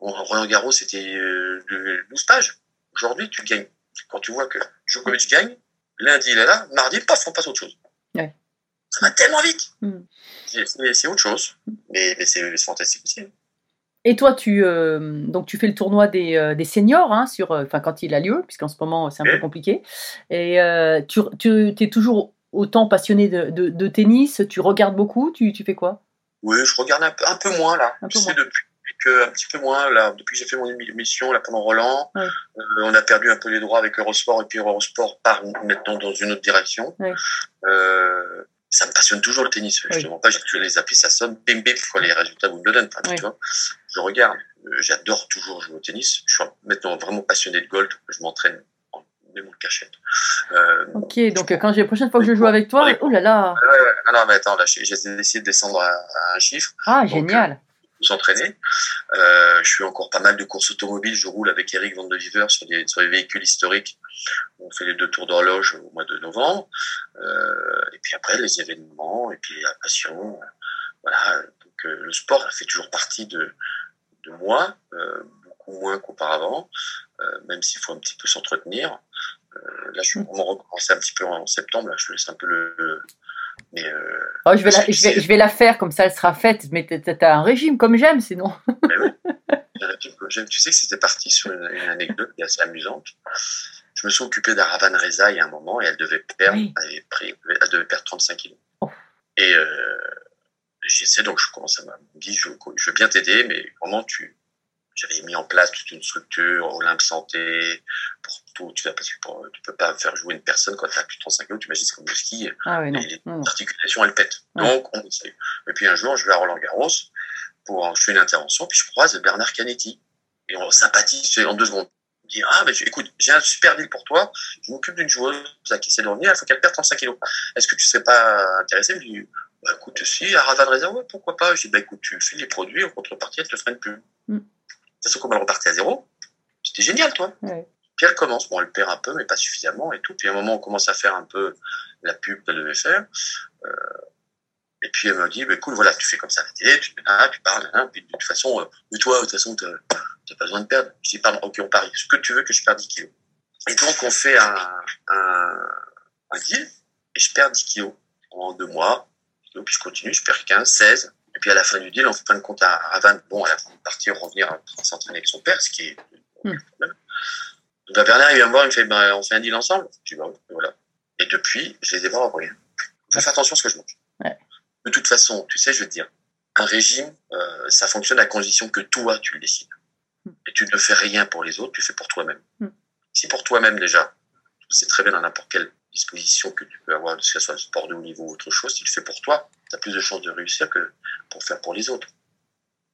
Roland Garros, c'était euh, de- 12 pages. Aujourd'hui, tu gagnes. Quand tu vois que Djokovic gagne, lundi, il est là, mardi, paf, on passe à autre chose. Ouais. Ça va tellement vite. Mm. C'est- autre chose. Mais, mais c'est fantastique aussi. Et toi, tu, euh, donc tu fais le tournoi des, euh, des seniors, hein, sur, euh, enfin quand il a lieu, puisqu'en ce moment c'est un peu compliqué. Et euh, tu, tu es toujours autant passionné de, de- de tennis, tu regardes beaucoup, tu, tu fais quoi? Oui, je regarde un peu, un peu moins là. Un peu moins. depuis un petit peu moins là, depuis que j'ai fait mon émission là pendant Roland, Ouais. euh, on a perdu un peu les droits avec Eurosport et puis Eurosport part maintenant dans une autre direction. Ouais. Euh, ça me passionne toujours le tennis. Je Oui. mens pas, j'ai toujours les applis, ça sonne, bim bim, quand les résultats Wimbledon. Enfin, Oui. tu vois, je regarde. Euh, J'adore toujours jouer au tennis. Je suis maintenant vraiment passionné de golf. Je m'entraîne en même en cachette. Euh, Ok, donc euh, quand j'ai la prochaine fois que je joue avec toi, oh là là, ouais, non, mais attends, là, j'ai j'ai essayé de descendre à, à un chiffre. ah Donc, génial. S'entraîner. Euh, je fais encore pas mal de courses automobiles. Je roule avec Eric Van de Viver sur des, sur les véhicules historiques. On fait les deux tours d'horloge au mois de novembre. Euh, et puis après, les événements, et puis la passion. Voilà. Donc, euh, le sport fait toujours partie de, de moi, euh, beaucoup moins qu'auparavant, même s'il faut un petit peu s'entretenir. Là, je vraiment recommencé un petit peu en septembre. Là, je laisse un peu le- mais euh, Oh, je, vais la, c'est- je, vais, c'est- je vais la faire comme ça, elle sera faite. Mais t'as- un régime comme j'aime, sinon. Mais oui. Tu sais que c'était parti sur une, une anecdote assez amusante. Je me suis occupé d'Aravan Reza il y a un moment et elle devait perdre, Oui. elle, avait pris- elle devait perdre 35 kilos. Oh. Et euh, j'essaie donc je commence à me dire je, je veux bien t'aider, mais comment tu j'avais mis en place toute une structure, Olympe Santé, pour tu que pour- tu peux pas faire jouer une personne quand tu as plus de 35 kilos, tu imagines c'est comme le ski, Ah oui, non. les non, articulations elles pètent. Ouais. Donc on essaye. Et puis un jour je vais à Roland Garros pour je fais une intervention puis je croise Bernard Canetti et on sympathise en deux secondes. Il dit ah mais je- écoute j'ai un super deal pour toi. Je m'occupe d'une joueuse qui essaie de revenir. Il faut qu'elle perde 35 kilos. Est-ce que tu serais pas intéressé? Me dit bah, écoute si à Ravan Reza ouais pourquoi pas? Je dis bah écoute tu fais les produits en contrepartie elle te fera une pub. Mm. C'est sûr comme elle repartait à zéro. C'était génial toi. Ouais. Puis elle commence, bon, elle perd un peu, mais pas suffisamment et tout. Puis à un moment, on commence à faire un peu la pub qu'elle devait faire. Euh, et puis elle me dit, bah, écoute, voilà, tu fais comme ça à la télé, tu, ah, tu parles, hein, puis de toute façon, euh, mais toi, de toute façon, t'as pas besoin de perdre. Je dis, pardon, ok, on parie. Ce que tu veux que je perde 10 kilos. Et donc, on fait un, un, un deal, et je perds 10 kilos en deux mois. Puis je continue, je perds 15, 16. Et puis à la fin du deal, en fin de compte, à Havane, bon, elle a voulu partir, revenir s'entraîner avec son père, ce qui est aucun problème. Bah, Bernard, il vient me voir, il me fait, bah, on fait un deal ensemble. Je dis, bah, voilà. Et depuis, je les ai pas repris. Je fais attention à ce que je mange. Ouais. De toute façon, tu sais, je te dire, un régime, euh, ça fonctionne à condition que toi, tu le décides. Et tu ne fais rien pour les autres, tu fais pour toi-même. Hmm. Si pour toi-même déjà, c'est très bien dans n'importe quelle disposition que tu peux avoir, que ce soit le sport de haut niveau ou autre chose, si tu le fais pour toi, tu as plus de chances de réussir que pour faire pour les autres.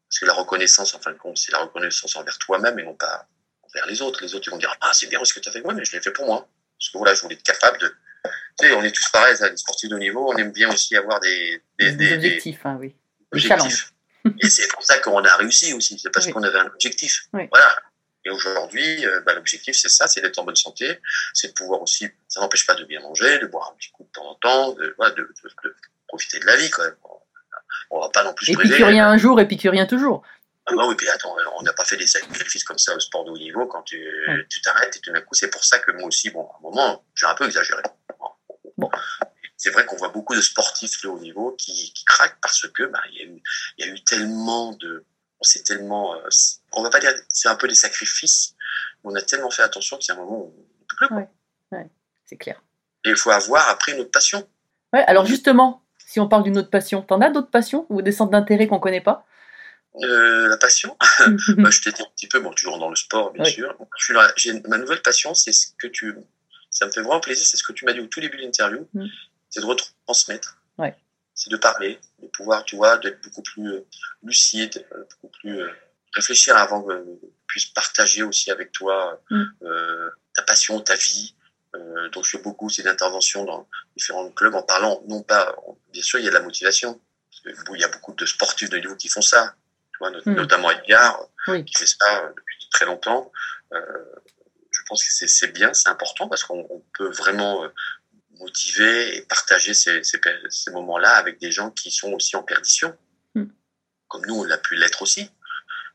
Parce que la reconnaissance, en fin de compte, c'est la reconnaissance envers toi-même et non pas envers les autres. Les autres, ils vont dire, ah, c'est bien ce que tu as fait. Ouais, mais je l'ai fait pour moi. Parce que voilà, je voulais être capable de. Tu sais, on est tous pareils, les sportifs de haut niveau, on aime bien aussi avoir des, des, Des des- objectifs, hein, oui. Objectifs. Et c'est pour ça qu'on a réussi aussi, c'est parce Oui. qu'on avait un objectif. Oui. Voilà. Et aujourd'hui, euh, bah, l'objectif, c'est ça, c'est d'être en bonne santé, c'est de pouvoir aussi, ça n'empêche pas de bien manger, de boire un petit coup de temps en temps, de, voilà, de, de- de profiter de la vie quand même. On va pas non plus se priver. Épicurien un jour, épicurien toujours. Ah bah oui, puis attends, on n'a pas fait des sacrifices comme ça au sport de haut niveau quand tu t'arrêtes et tout d'un coup, c'est pour ça que moi aussi, bon, à un moment, j'ai un peu exagéré. Bon. C'est vrai qu'on voit beaucoup de sportifs de haut niveau qui, qui craquent parce que bah, il y, a eu- il y a eu tellement de, on s'est tellement, euh, on va pas dire, c'est un peu des sacrifices, mais on a tellement fait attention qu'il y a un moment où on ne peut plus. quoi. Ouais. C'est clair. Et il faut avoir après une autre passion. Ouais, alors justement, si on parle d'une autre passion, t'en as d'autres passions ou des centres d'intérêt qu'on connaît pas? Euh, la passion, Bah, je t'ai dit un petit peu, bon, toujours dans le sport, bien Oui. sûr. J'ai- ma nouvelle passion, c'est ce que tu. Ça me fait vraiment plaisir, c'est ce que tu m'as dit au tout début de l'interview, Mm. c'est de retransmettre. Ouais. C'est de parler, de pouvoir, tu vois, d'être beaucoup plus euh, lucide, euh, beaucoup plus. réfléchir avant que je puisse partager aussi avec toi Mm. euh, ta passion, ta vie. Euh, donc, je fais beaucoup aussi d'interventions dans différents clubs en parlant, non pas. Bien sûr, il y a de la motivation. Il y a beaucoup de sportifs de niveau qui font ça. Tu vois, not- Mm. notamment Edgar, Oui. qui fait ça euh, depuis très longtemps. Euh, je pense que c'est- c'est bien, c'est important parce qu'on on peut vraiment euh, motiver et partager ces, ces, moments-là avec des gens qui sont aussi en perdition, Mm. comme nous on l'a pu l'être aussi.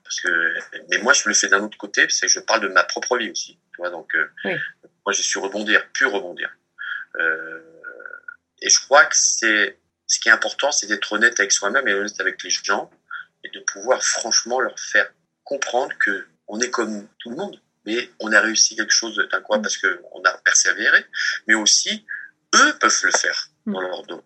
Parce que, mais moi je le fais d'un autre côté, c'est que je parle de ma propre vie aussi. Tu vois, donc euh, moi j'ai su rebondir, pu rebondir. Euh, et je crois que c'est ce qui est important, c'est d'être honnête avec soi-même et honnête avec les gens et de pouvoir franchement leur faire comprendre que on est comme tout le monde, mais on a réussi quelque chose d'un quoi parce que on a persévéré, mais aussi eux peuvent le faire dans leur dos.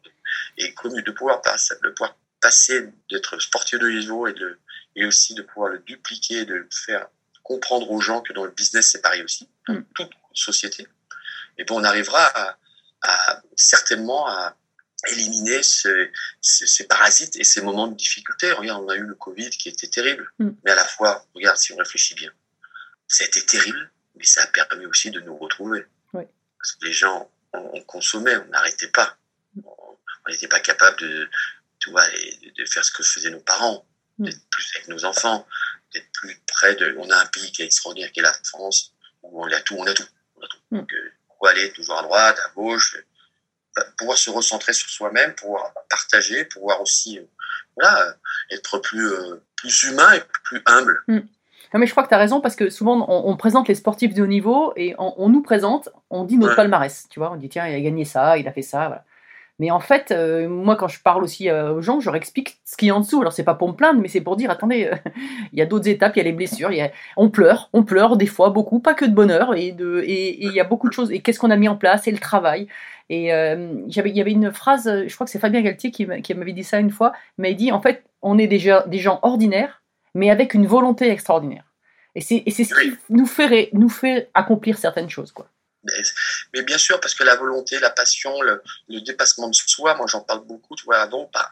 Et comme de pouvoir passer, de pouvoir passer d'être sportif de niveau et de et aussi de pouvoir le dupliquer, de faire comprendre aux gens que dans le business c'est pareil aussi, comme toute société. Et bon, on arrivera à, à- certainement à, éliminer ces, ces, ces parasites et ces moments de difficulté. Regarde, on a eu le Covid qui était terrible, Mm. mais à la fois, regarde, si on réfléchit bien, ça a été terrible, mais ça a permis aussi de nous retrouver. Oui. Parce que les gens, on, on consommait, on n'arrêtait pas. On on n'était pas capable de, tu vois, de, faire ce que faisaient nos parents, Mm. d'être plus avec nos enfants, d'être plus près de. On a un pays qui est extraordinaire, qui est la France, où on a tout, on a tout. On a tout. Mm. Donc, euh, on peut aller toujours à droite, à gauche, pouvoir se recentrer sur soi-même, pouvoir partager, pouvoir aussi, euh, voilà, être plus, euh, plus humain et plus humble. Non, mais je crois que tu as raison parce que souvent on, on présente les sportifs de haut niveau et on, on nous présente, on dit notre Ouais. palmarès. Tu vois, on dit tiens, il a gagné ça, il a fait ça. Voilà. Mais en fait, euh, moi quand je parle aussi euh, aux gens, je leur explique ce qu'il y a en dessous. Alors c'est pas pour me plaindre, mais c'est pour dire attendez, euh, il y a d'autres étapes, il y a les blessures, il y a... on pleure, on pleure des fois beaucoup, pas que de bonheur et de et et il y a beaucoup de choses. Et qu'est-ce qu'on a mis en place? Et le travail. Et j'avais- il y avait une phrase, je crois que c'est Fabien Galtier qui m'a- qui m'avait dit ça une fois, mais il dit en fait on est déjà des gens ordinaires, mais avec une volonté extraordinaire. Et c'est ce qui nous fait, nous fait accomplir certaines choses. Quoi. Mais, bien sûr, parce que la volonté, la passion, le, le dépassement de soi, moi j'en parle beaucoup, tu vois, avant, par,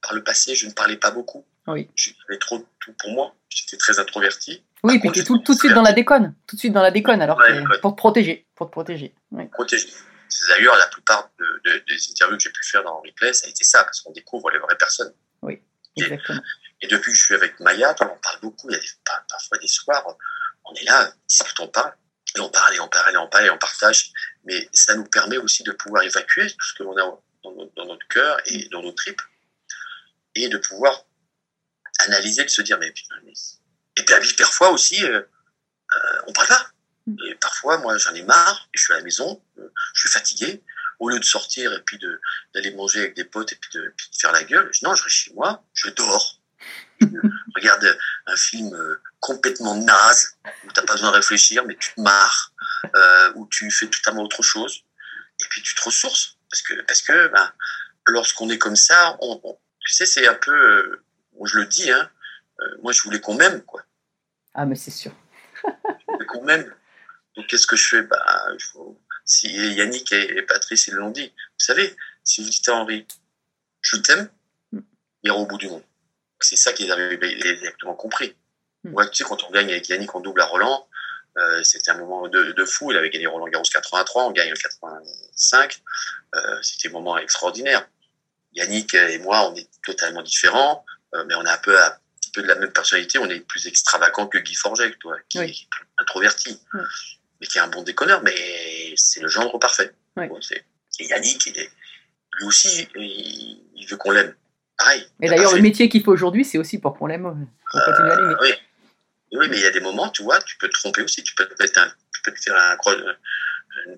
par le passé, je ne parlais pas beaucoup. Oui. J'avais trop de tout pour moi. J'étais très introverti. Oui, puis tu es tout, tout de suite dans la déconne. Tout de suite dans la déconne, alors Ouais, que- ouais. pour te protéger. Pour te protéger. Oui. protégé. C'est D'ailleurs, la plupart de- de- des interviews que j'ai pu faire dans Replay, ça a été ça, parce qu'on découvre les vraies personnes. Exactement. Et depuis que je suis avec Maya, on en parle beaucoup. Il y a des- parfois des soirs, on est là, discutons pas, et on parle, et on parle, et on parle, et on partage. Mais ça nous permet aussi de pouvoir évacuer tout ce que l'on a dans notre, cœur et dans nos tripes, et de pouvoir analyser, de se dire, mais putain, mais... Et puis, parfois aussi, euh, euh, on parle pas. Et parfois, moi, j'en ai marre, et je suis à la maison, euh, je suis fatigué. Au lieu de sortir et puis d'aller manger avec des potes et puis de, puis de faire la gueule, je dis, non, je reste chez moi, je dors. Je regarde un film euh, complètement naze, où t'as pas besoin de réfléchir, mais tu te marres, euh, où tu fais totalement autre chose, et puis tu te ressources. Parce que, parce que ben, lorsqu'on est comme ça, on, on- tu sais, c'est un peu, euh, moi, je le dis, hein, euh, moi je voulais qu'on m'aime, quoi. Ah, mais c'est sûr. Je voulais qu'on m'aime. Donc qu'est-ce que je fais? Bah, Si Yannick et, et Patrice ils l'ont dit, vous savez, si vous dites à Henri, je t'aime, il ira au bout du monde. C'est ça qu'ils avaient exactement compris. Mm. Moi, tu sais, quand on gagne avec Yannick, on double à Roland, euh, c'était un moment de, de fou. Il avait gagné Roland Garros 83, on gagne le 85. Euh, c'était un moment extraordinaire. Yannick et moi, on est totalement différents, euh, mais on a un peu, un petit peu de la même personnalité. On est plus extravagant que Guy Forget, toi, qui Oui. est plus introverti, Oui. mais qui est un bon déconneur. Mais c'est le gendre parfait. Oui. Bon, c'est- et Yannick, il est, lui aussi, il, il veut qu'on l'aime. Pareil. T'as d'ailleurs, le métier qu'il faut aujourd'hui, c'est aussi pour qu'on l'aime. L'aimer. oui. Oui, mais il y a des moments, tu vois, tu peux te tromper aussi. Tu peux te mettre, un, tu peux te faire un, euh,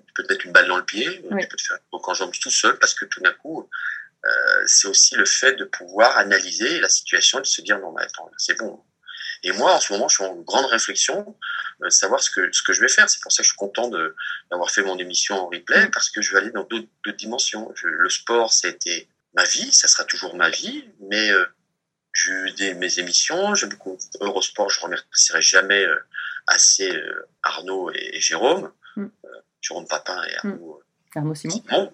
tu peux te mettre une balle dans le pied, Oui. tu peux te faire un en jambe tout seul parce que tout d'un coup, euh, c'est aussi le fait de pouvoir analyser la situation et de se dire non, mais attends, c'est bon. Et moi, en ce moment, je suis en grande réflexion, euh, savoir ce que, ce que je vais faire. C'est pour ça que je suis content d'avoir fait mon émission en replay parce que je vais aller dans d'autres d'autres dimensions. Je- le sport, c'était ma vie, ça sera toujours ma vie, mais euh, j'ai eu des, mes émissions, j'ai beaucoup Eurosport, je remercierai jamais euh, assez euh, Arnaud et, et Jérôme, Mm. Jérôme Papin et Arnaud Arnaud Simon. Simon,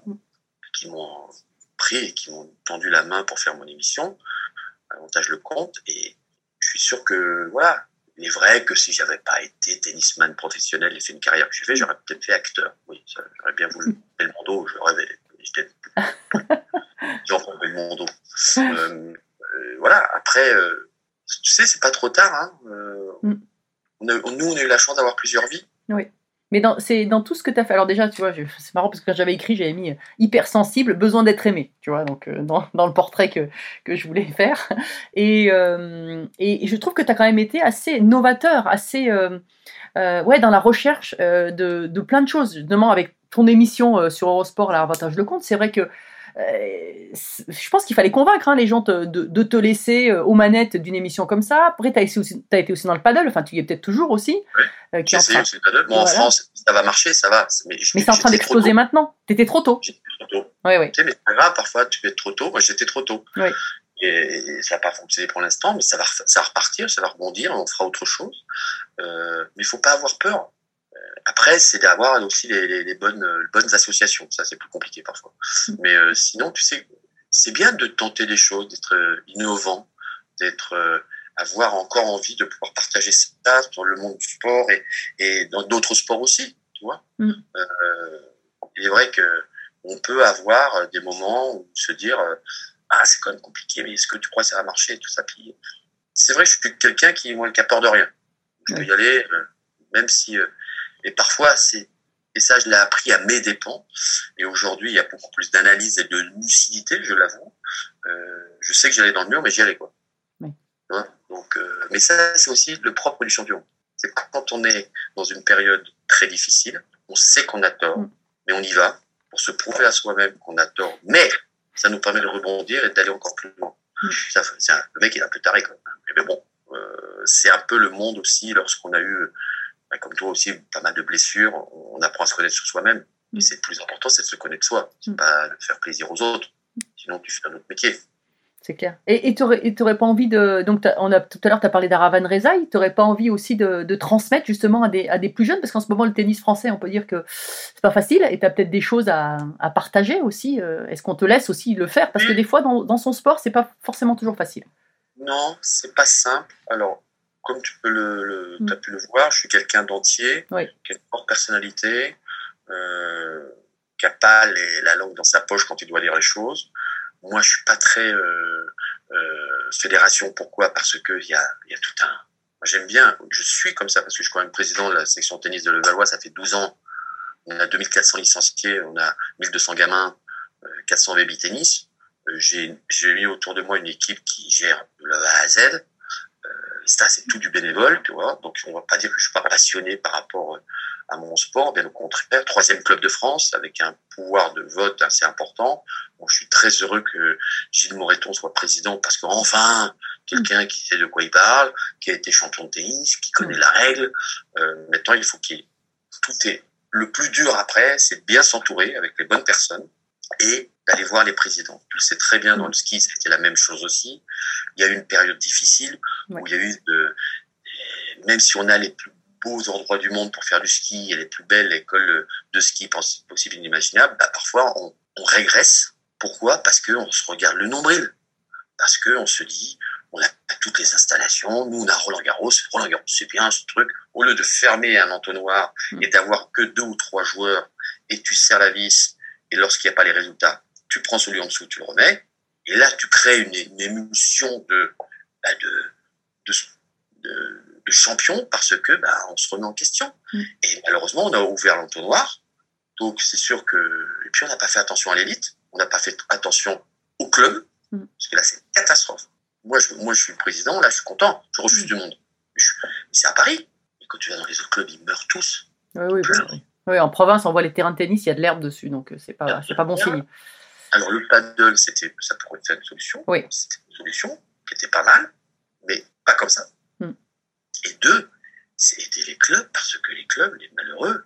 qui m'ont pris et qui m'ont tendu la main pour faire mon émission. Avantage le compte et je suis sûr que voilà, il est vrai que si j'avais pas été tennisman professionnel et fait une carrière que j'ai fait, j'aurais peut-être fait acteur. Oui, j'aurais bien voulu. Belmondo, je rêvais. J'étais Belmondo. Euh, voilà. Après, euh, tu sais, c'est pas trop tard. Hein. Euh, Mm. on a- nous, on a eu la chance d'avoir plusieurs vies. Mais dans, c'est dans tout ce que tu as fait. Alors déjà, tu vois, c'est marrant parce que quand j'avais écrit, j'avais mis euh, hypersensible, besoin d'être aimé, tu vois, donc dans, dans le portrait que, que je voulais faire. Et, euh, et je trouve que tu as quand même été assez novateur, assez euh, euh, ouais, dans la recherche de, de plein de choses. Notamment avec ton émission sur Eurosport, l'avantage le compte, c'est vrai que je pense qu'il fallait convaincre hein, les gens te- de, de te laisser euh, aux manettes d'une émission comme ça. Après, tu as, été aussi dans le paddle, enfin, tu y es peut-être toujours aussi. euh, qui J'ai en essayé train- paddle. Bon, en. France, ça va marcher, ça va. Mais, c'est en train d'exploser maintenant. T'étais trop tôt. J'étais trop tôt. Ouais, ouais. Tu sais, mais c'est pas grave, parfois tu être trop tôt. Moi, j'étais trop tôt. Oui. Et, ça n'a pas fonctionné pour l'instant, mais ça va, ça va repartir, ça va rebondir, on fera autre chose. Euh, mais il faut pas avoir peur. Après, c'est d'avoir aussi les, les- les bonnes, euh, bonnes associations. Ça, c'est plus compliqué parfois. Mais euh, sinon, tu sais, c'est bien de tenter des choses, d'être euh, innovant, d'être, euh, avoir encore envie de pouvoir partager ça dans le monde du sport et, et dans d'autres sports aussi, tu vois. Mm. Euh, il est vrai que on peut avoir des moments où se dire ah c'est quand même compliqué, mais est-ce que tu crois que ça va marcher et tout ça. C'est vrai je suis quelqu'un qui moi qui a peur de rien. Je peux y aller, même si et parfois c'est et ça je l'ai appris à mes dépens. Et aujourd'hui il y a beaucoup plus d'analyse et de lucidité, je l'avoue. Euh, je sais que j'allais dans le mur, mais j'y allais quoi. Oui. Donc, euh, mais ça c'est aussi le propre du champion. C'est quand on est dans une période très difficile, on sait qu'on a tort, Mm. mais on y va pour se prouver à soi-même qu'on a tort. Mais ça nous permet de rebondir et d'aller encore plus loin. Mm. Ça, c'est un- le mec il est un peu taré quand même. Mais bon, euh, c'est un peu le monde aussi lorsqu'on a eu, comme toi aussi, pas mal de blessures. On apprend à se connaître sur soi-même. Mm. Et c'est le plus important, c'est de se connaître soi. C'est Mm. pas de faire plaisir aux autres. Sinon, tu fais un autre métier. C'est clair. Et tu n'aurais pas envie de. Donc, on a, tout à l'heure, tu as parlé d'Aravan Rezaï. Tu n'aurais pas envie aussi de, de transmettre justement à des, à des plus jeunes? Parce qu'en ce moment, le tennis français, on peut dire que c'est pas facile. Et tu as peut-être des choses à, à partager aussi. Euh, Est-ce qu'on te laisse aussi le faire? Parce que des fois, dans, dans son sport, c'est pas forcément toujours facile. Non, c'est pas simple. Alors, comme tu peux le, le Mm. as pu le voir, je suis quelqu'un d'entier, Oui. qui a une forte personnalité, euh, qui a pas les- la langue dans sa poche quand il doit dire les choses. Moi, je suis pas très euh, euh, fédération. Pourquoi? Parce que il y a, y a tout un. J'aime bien. Je suis comme ça parce que je suis quand même président de la section tennis de Levallois. Ça fait 12 ans. On a 2400 licenciés, on a 1200 gamins, euh, 400 baby tennis. Euh, J'ai j'ai mis autour de moi une équipe qui gère de la A à Z. Euh, ça, c'est tout du bénévole, tu vois. Donc, on va pas dire que je suis pas passionné par rapport euh, à mon sport, bien au contraire. Troisième club de France, avec un pouvoir de vote assez important. Bon, je suis très heureux que Gilles Moreton soit président parce qu'enfin, quelqu'un qui sait de quoi il parle, qui a été champion de tennis, qui connaît la règle. Euh, maintenant, il faut qu'il tout est le plus dur après, c'est de bien s'entourer avec les bonnes personnes et d'aller voir les présidents. Tu le sais très bien dans le ski, c'était la même chose aussi. Il y a eu une période difficile où il y a eu de, même si on a les plus beaux endroits du monde pour faire du ski et les plus belles écoles de ski pos- possibles et inimaginables, bah, parfois on, on régresse. Pourquoi? Parce qu'on se regarde le nombril. Parce qu'on se dit, on a toutes les installations, nous on a Roland Garros, Roland Garros c'est bien ce truc. Au lieu de fermer un entonnoir et d'avoir que deux ou trois joueurs et tu serres la vis et lorsqu'il n'y a pas les résultats, tu prends celui en dessous, tu le remets. Et là, tu crées une, une émulsion de, bah, de, de, de, de champion parce que bah, on se remet en question. Mm. Et malheureusement, on a ouvert l'entonnoir. Donc c'est sûr que et puis on n'a pas fait attention à l'élite, on n'a pas fait attention au club Mm. parce que là c'est une catastrophe. Moi je, moi je suis le président, là je suis content, je refuse Mm. du monde. Mais je- c'est à Paris. Et quand tu vas dans les autres clubs, ils meurent tous. Oui, oui, bah, oui. En province, on voit les terrains de tennis, il y a de l'herbe dessus, donc euh, c'est pas, c'est pas bon signe. Alors le paddle, c'était, ça pourrait être une solution. Oui. C'était une solution qui était pas mal, mais pas comme ça. Mm. Et deux, c'est aider les clubs parce que les clubs, les malheureux,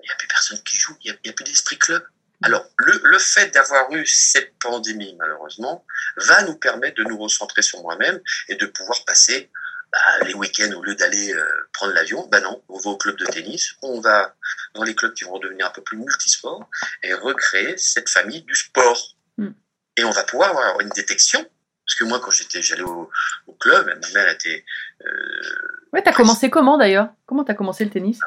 il n'y a plus personne qui joue, il n'y a, a plus d'esprit club. Alors le, le fait d'avoir eu cette pandémie, malheureusement, va nous permettre de nous recentrer sur moi-même et de pouvoir passer bah, les week-ends au lieu d'aller euh, prendre l'avion. Ben non, on va au club de tennis, on va dans les clubs qui vont devenir un peu plus multisports et recréer cette famille du sport. Mm. Et on va pouvoir avoir une détection. Parce que moi, quand j'étais, j'allais au, au club, ma mère était, euh, Ouais, t'as commencé comment d'ailleurs? Comment t'as commencé le tennis?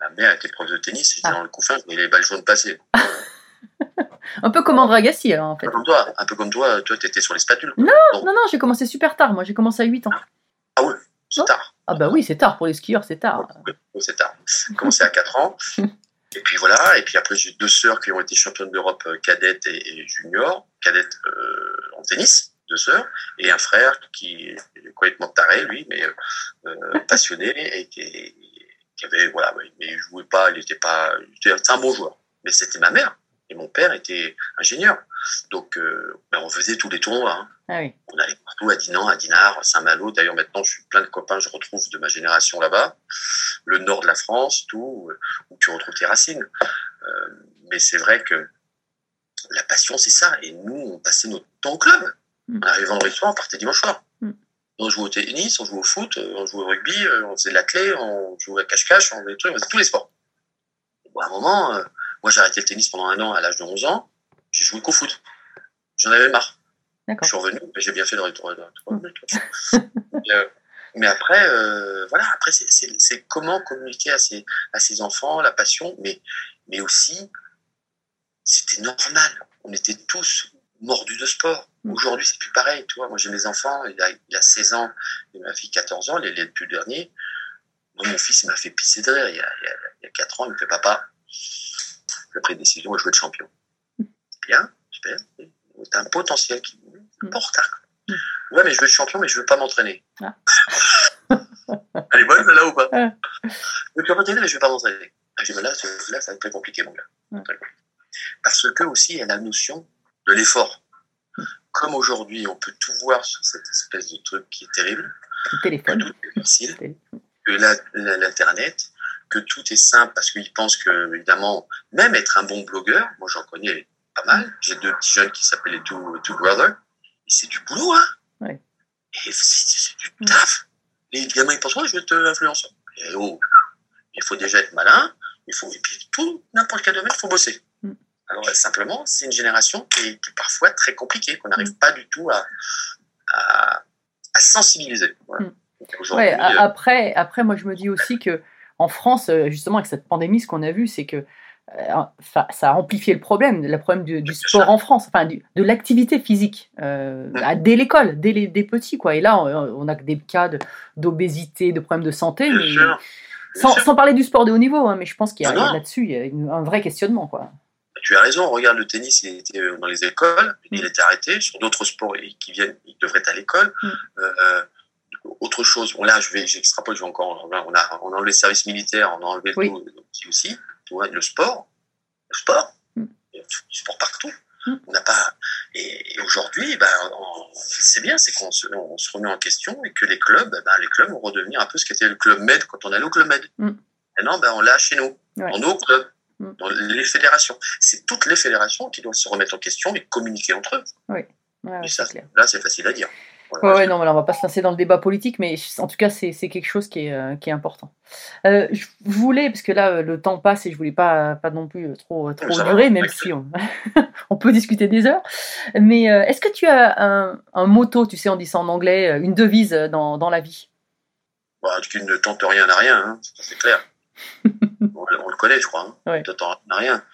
Ma mère était prof de tennis, j'étais Ah. dans le couffin, je voyais les balles jaunes passer. Un peu comme André Agassi, alors, en fait. Un peu comme toi, un peu comme toi, toi, t'étais sur les spatules. Non, Non, non, j'ai commencé super tard. Moi, j'ai commencé à 8 ans. Ah c'est tard. Ah bah oui, c'est tard pour les skieurs, c'est tard. C'est tard. Commencé à 4 ans. Et puis voilà, et puis après j'ai deux sœurs qui ont été championnes d'Europe euh, cadette et, et junior, cadette euh, en tennis, deux sœurs, et un frère qui est complètement taré lui, mais euh, passionné et qui, qui avait voilà, mais il jouait pas, il était pas, c'est un bon joueur, mais c'était ma mère et mon père était ingénieur, donc euh, ben, on faisait tous les tournois. Hein. Ah oui. On allait partout, à Dinan, à Dinard, à Saint-Malo. D'ailleurs, maintenant, je suis plein de copains, je retrouve de ma génération là-bas. Le nord de la France, tout, où tu retrouves tes racines. Euh, mais c'est vrai que la passion, c'est ça. Et nous, on passait notre temps au club. Mm. On arrivait vendredi soir, on partait dimanche soir. Mm. On jouait au tennis, on jouait au foot, on jouait au rugby, euh, on faisait de la clé, on jouait à cache-cache, on faisait trucs, on faisait tous les sports. Bon, à un moment, euh, moi j'ai arrêté le tennis pendant un an à l'âge de 11 ans, j'ai joué qu'au foot. J'en avais marre. Je suis revenu, mais j'ai bien fait de retourner, tu vois. mais, euh, mais après, euh, voilà, après c'est- comment communiquer à ses, à ses enfants la passion, mais, mais aussi c'était normal. On était tous mordus de sport. Mm. Aujourd'hui, c'est plus pareil. Tu vois, moi j'ai mes enfants, il a, il a 16 ans et ma fille 14 ans, les, les deux derniers. Moi, mon fils, il m'a fait pisser de rire. Il y, a, il, y a, il y a 4 ans, il me fait papa. J'ai pris une décision, je veux être champion. Bien, super. T'as un potentiel qui est pas en retard. quoi. Ouais, mais je veux être champion, mais je veux pas m'entraîner. Ah. Elle est bonne, celle-là, ou pas Ah. Je veux pas m'entraîner, mais je veux pas m'entraîner. Ah, J'ai dit, mais là, c'est- là, ça va être très compliqué, mon gars. Mm. Parce que aussi, il y a la notion de l'effort. Comme aujourd'hui, on peut tout voir sur cette espèce de truc qui est terrible, Le que téléphone. tout est facile, que l'Internet, que tout est simple parce qu'ils pensent que, évidemment, même être un bon blogueur, moi j'en connais pas mal. J'ai deux petits jeunes qui s'appellent les Two, Two Brothers, et c'est du boulot, hein. Ouais. Et c'est du taf. Les gamins, ils pensent, ouais, je vais être influenceur. Et oh, il faut déjà être malin, il faut, et puis tout, n'importe quel domaine, il faut bosser. Mm. Alors, euh, simplement, c'est une génération qui est, qui est parfois très compliquée, qu'on n'arrive pas du tout à, à, à sensibiliser. Voilà. Mm. Ouais, euh, après, après, moi, je me dis aussi que en France, euh, justement, avec cette pandémie, ce qu'on a vu, c'est que euh, ça, ça a amplifié le problème, le problème du, sport en France, enfin, du- de l'activité physique, euh, dès l'école, dès les petits, quoi. Et là, on, on a que des cas d'obésité, de, problèmes de santé, mais sans, parler du sport de haut niveau, hein, mais je pense qu'il y a, non. là-dessus, il y a une- un vrai questionnement, quoi. Tu as raison, regarde le tennis, il était euh, dans les écoles, il Mm. était arrêté. Sur d'autres sports qui viennent, il devrait être à l'école. Mm. Euh, autre chose, bon là, je vais, j'extrapole, je vais encore, on a, on a enlevé le service militaire, on a enlevé Oui. aussi, aussi, tu vois, le sport, le sport, Mm. il y a du sport partout. Mm. On n'a pas, et, et aujourd'hui, ben, c'est bien, c'est qu'on se, on se remet en question et que les clubs, ben, les clubs vont redevenir un peu ce qu'était le club Med quand on allait au club Med. Mm. Maintenant, ben, on l'a chez nous, Ouais. dans nos clubs, Mm. dans les fédérations. C'est toutes les fédérations qui doivent se remettre en question et communiquer entre eux. Ouais, Et ouais, ça, clair. là, c'est facile à dire. Voilà. Ouais, non, mais là, on va pas se lancer dans le débat politique, mais en tout cas, c'est quelque chose qui est, euh, qui est important. Euh, je voulais, parce que là, euh, le temps passe et je voulais pas, pas non plus trop, trop ça va, durer, même si on, on peut discuter des heures. Mais euh, est-ce que tu as un, un motto, tu sais, on dit ça en anglais, une devise dans, dans la vie? Bah, qui ne tente rien n'a rien, hein, c'est clair. on, le- on le connaît, je crois. Hein. Ouais. Ne tente rien n'a rien.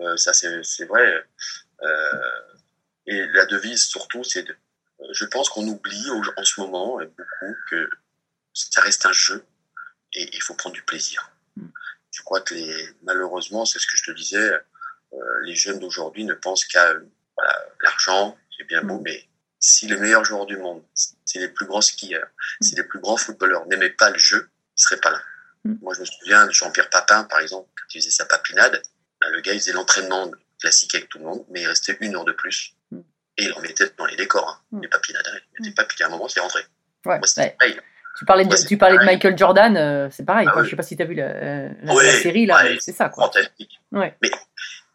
Euh, ça, c'est vrai. Et la devise, surtout, c'est de. Euh, Je pense qu'on oublie en ce moment et beaucoup que ça reste un jeu et il faut prendre du plaisir. Mm. Je crois que les, malheureusement, c'est ce que je te disais, euh, les jeunes d'aujourd'hui ne pensent qu'à euh, voilà, l'argent, c'est bien beau, Mm. mais si les meilleurs joueurs du monde, si les plus grands skieurs, Mm. si les plus grands footballeurs n'aimaient pas le jeu, ils seraient pas là. Moi, je me souviens de Jean-Pierre Papin, par exemple, quand il faisait sa papinade, le gars, il faisait l'entraînement classique avec tout le monde, mais il restait une heure de plus. Et il en mettait dans les décors, hein, Mm. les papinades. hein. Il mettait à un moment, c'est rentré. Ouais, Moi, c'était ouais. pareil. Tu parlais de, Moi, tu parlais de. Michael Jordan, euh, c'est pareil. Ah quoi. oui. Je sais pas si tu as vu la, euh, la- Ouais, la série, là, ouais, c'est ça, quoi. Fantastique. Ouais. Mais,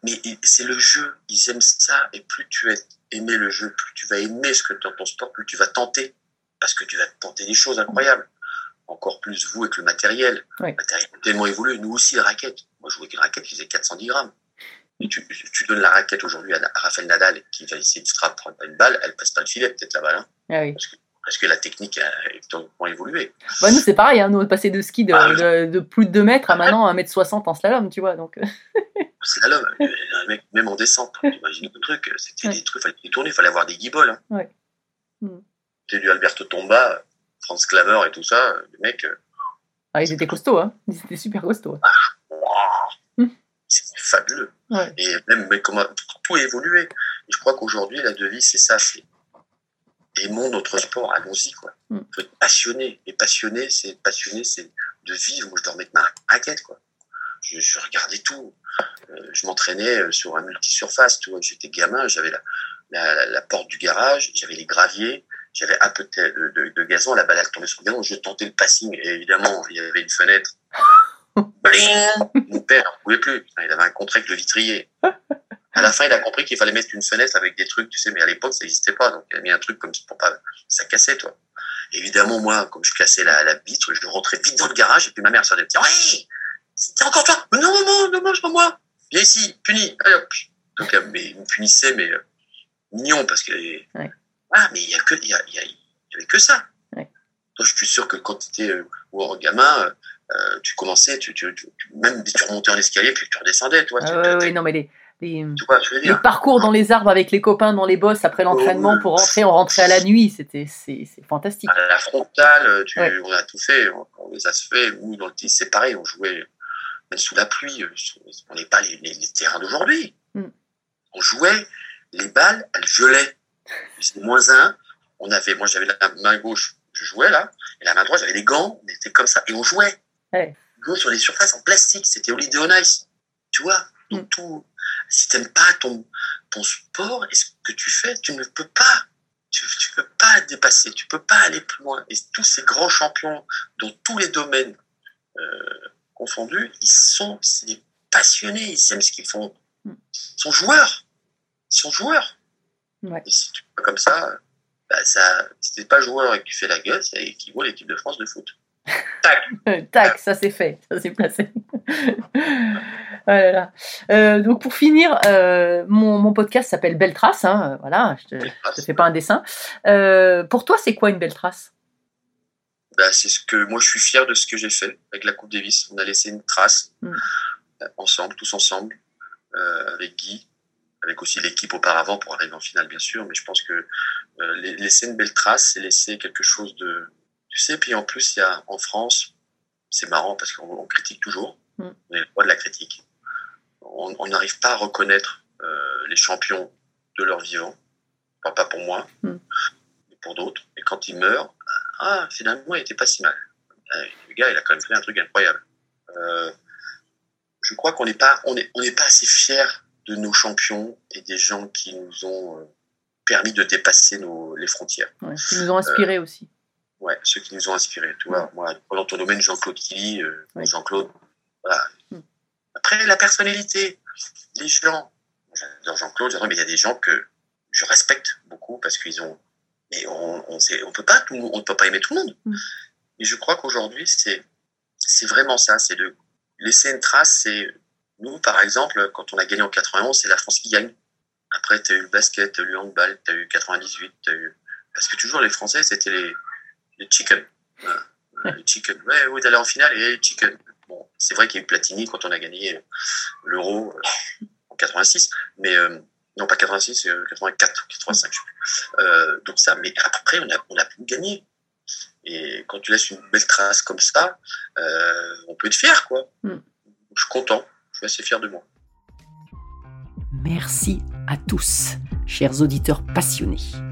mais c'est le jeu. Ils aiment ça. Et plus tu vas aimer le jeu, plus tu vas aimer ce que dans ton sport, plus tu vas tenter. Parce que tu vas tenter des choses incroyables. Encore plus vous avec le matériel. Le matériel est tellement évolué. Nous aussi, les raquettes. Moi, je jouais avec une raquette qui faisait 410 grammes. Et tu, tu donnes la raquette aujourd'hui à, à Rafael Nadal qui va essayer de frapper prendre une balle, elle passe pas le filet, peut-être la balle. Hein, Ah oui. parce que la technique a totalement évolué. Bah, nous, c'est pareil, hein, nous, on est passé de ski de, Ah oui. de, de plus de 2 mètres à maintenant 1 mètre 60 en slalom, tu vois. Donc, Slalom, euh, même en descente, t'imagines le truc, c'était Ouais. des trucs, fallait les tourner, fallait avoir des guiboles. Hein. Ouais. Mm. J'ai du Alberto Tomba, Franz Klamer et tout ça, le mec, euh, ah, ils étaient costauds, hein. Ils étaient super costauds. wow, C'est fabuleux. Ouais. Et même, mais comment tout a évolué. Et je crois qu'aujourd'hui, la devise, c'est ça, c'est aimons notre sport, allons-y, quoi. Mm. Faut être passionné. Et passionné, c'est passionné, c'est de vivre. Moi, je dormais avec ma raquette, quoi. Je, je regardais tout. Euh, je m'entraînais euh, sur un multisurface, tu vois. J'étais gamin, j'avais la, la, porte du garage, j'avais les graviers, j'avais un peu de, de- gazon, la balle tombait sur le gazon, je tentais le passing, et évidemment, il y avait une fenêtre. Bling Mon père ne pouvait plus. Il avait un contrat avec le vitrier. À la fin, il a compris qu'il fallait mettre une fenêtre avec des trucs, tu sais, mais à l'époque, ça n'existait pas. Donc, il a mis un truc comme ça pour pas, ça cassait, toi. Évidemment, moi, comme je cassais la, la vitre, je rentrais vite dans le garage, et puis ma mère sortait, dit, oui, c'est encore toi. Mais non, maman, ne mange pas moi. Viens ici, puni. Allez, hop. Donc, euh, mais, il me punissait, mais, euh, mignon, parce que, Ouais. ah, mais il y a que, y, a- y, a- il y avait que ça. Ouais. Donc, je suis sûr que quand tu étais, euh, ou gamin, euh, tu commençais, tu, tu, tu, même tu remontais en escalier, puis tu redescendais, toi. Ah tu, ouais, non, mais les, vois, parcours dans les arbres avec les copains dans les bosses après l'entraînement pour rentrer, on rentrait à la nuit, c'était c'est c'est fantastique. À la frontale, Ouais. on a tout fait, on, on les a fait. Nous, dans le c'est pareil, on jouait même sous la pluie. euh, On n'est pas les, les- les terrains d'aujourd'hui. Mm. On jouait, les balles, elles gelaient. C'était moins un. On avait, moi, j'avais la main gauche, je jouais là, et la main droite, j'avais les gants, on était comme ça, et on jouait. Ouais. Jouait sur des surfaces en plastique, c'était Holiday on Ice. Tu vois, donc Mm. tout. Si t'aimes pas ton, ton sport et ce que tu fais, tu ne peux pas tu, tu peux pas dépasser, tu peux pas aller plus loin. Et tous ces grands champions dans tous les domaines euh, confondus, ils sont des passionnés, ils aiment ce qu'ils font. Mm. Ils sont joueurs. Ils sont joueurs. Ouais. Et si tu fais comme ça, bah ça, si t'es pas joueur et que tu fais la gueule, ça équivaut à l'équipe de France de foot. Tac. Tac, ça c'est fait, ça c'est placé. Oh là là. Euh, donc pour finir, euh, mon, mon podcast s'appelle Belle Trace. Hein, voilà, je te, je te fais pas un dessin. Euh, pour toi, c'est quoi une belle trace? Bah, c'est ce que moi je suis fier de ce que j'ai fait avec la Coupe Davis. On a laissé une trace Mm. ensemble, tous ensemble, avec Guy, avec aussi l'équipe auparavant pour arriver en finale bien sûr. Mais je pense que la- laisser une belle trace, c'est laisser quelque chose de, tu sais. Puis en plus, il y a en France, c'est marrant parce qu'on on critique toujours. Mm. On est le roi de la critique. On n'arrive pas à reconnaître euh, les champions de leur vivant. Enfin, pas pour moi, Mm. mais pour d'autres. Et quand ils meurent, ah, finalement, il était pas si mal. Euh, Le gars, il a quand même fait un truc incroyable. Euh, je crois qu'on n'est pas, on est, on pas assez fiers de nos champions et des gens qui nous ont permis de dépasser nos, les frontières. Ouais, Qui nous ont inspirés aussi. Ouais, ceux qui nous ont inspirés. Tu vois, moi, dans ton domaine, Jean-Claude Killy, euh, Oui. Jean-Claude, voilà. Mm. Après, la personnalité, les gens. J'adore Jean-Claude, j'adore, mais il y a des gens que je respecte beaucoup parce qu'ils ont. Et on, on, sait, on peut pas tout, on peut pas aimer tout le monde. Mm. Et je crois qu'aujourd'hui, c'est, c'est vraiment ça, c'est de laisser une trace. C'est nous, par exemple, quand on a gagné en 91, c'est la France qui gagne. Après, tu as eu le basket, tu as eu le handball, tu as eu 98, tu as eu. Parce que toujours, les Français, c'était les, les chicken. Voilà. Les chicken. Ouais, oui, d'aller en finale et les chicken. Bon, c'est vrai qu'il y a eu Platini quand on a gagné euh, l'Euro euh, en 86, mais euh, non pas 86, euh, 84, 85, je sais plus. Euh, donc ça, mais après on a on a pu gagner. Et quand tu laisses une belle trace comme ça, euh, on peut être fier, quoi. Mm. Je suis content, je suis assez fier de moi. Merci à tous, chers auditeurs passionnés.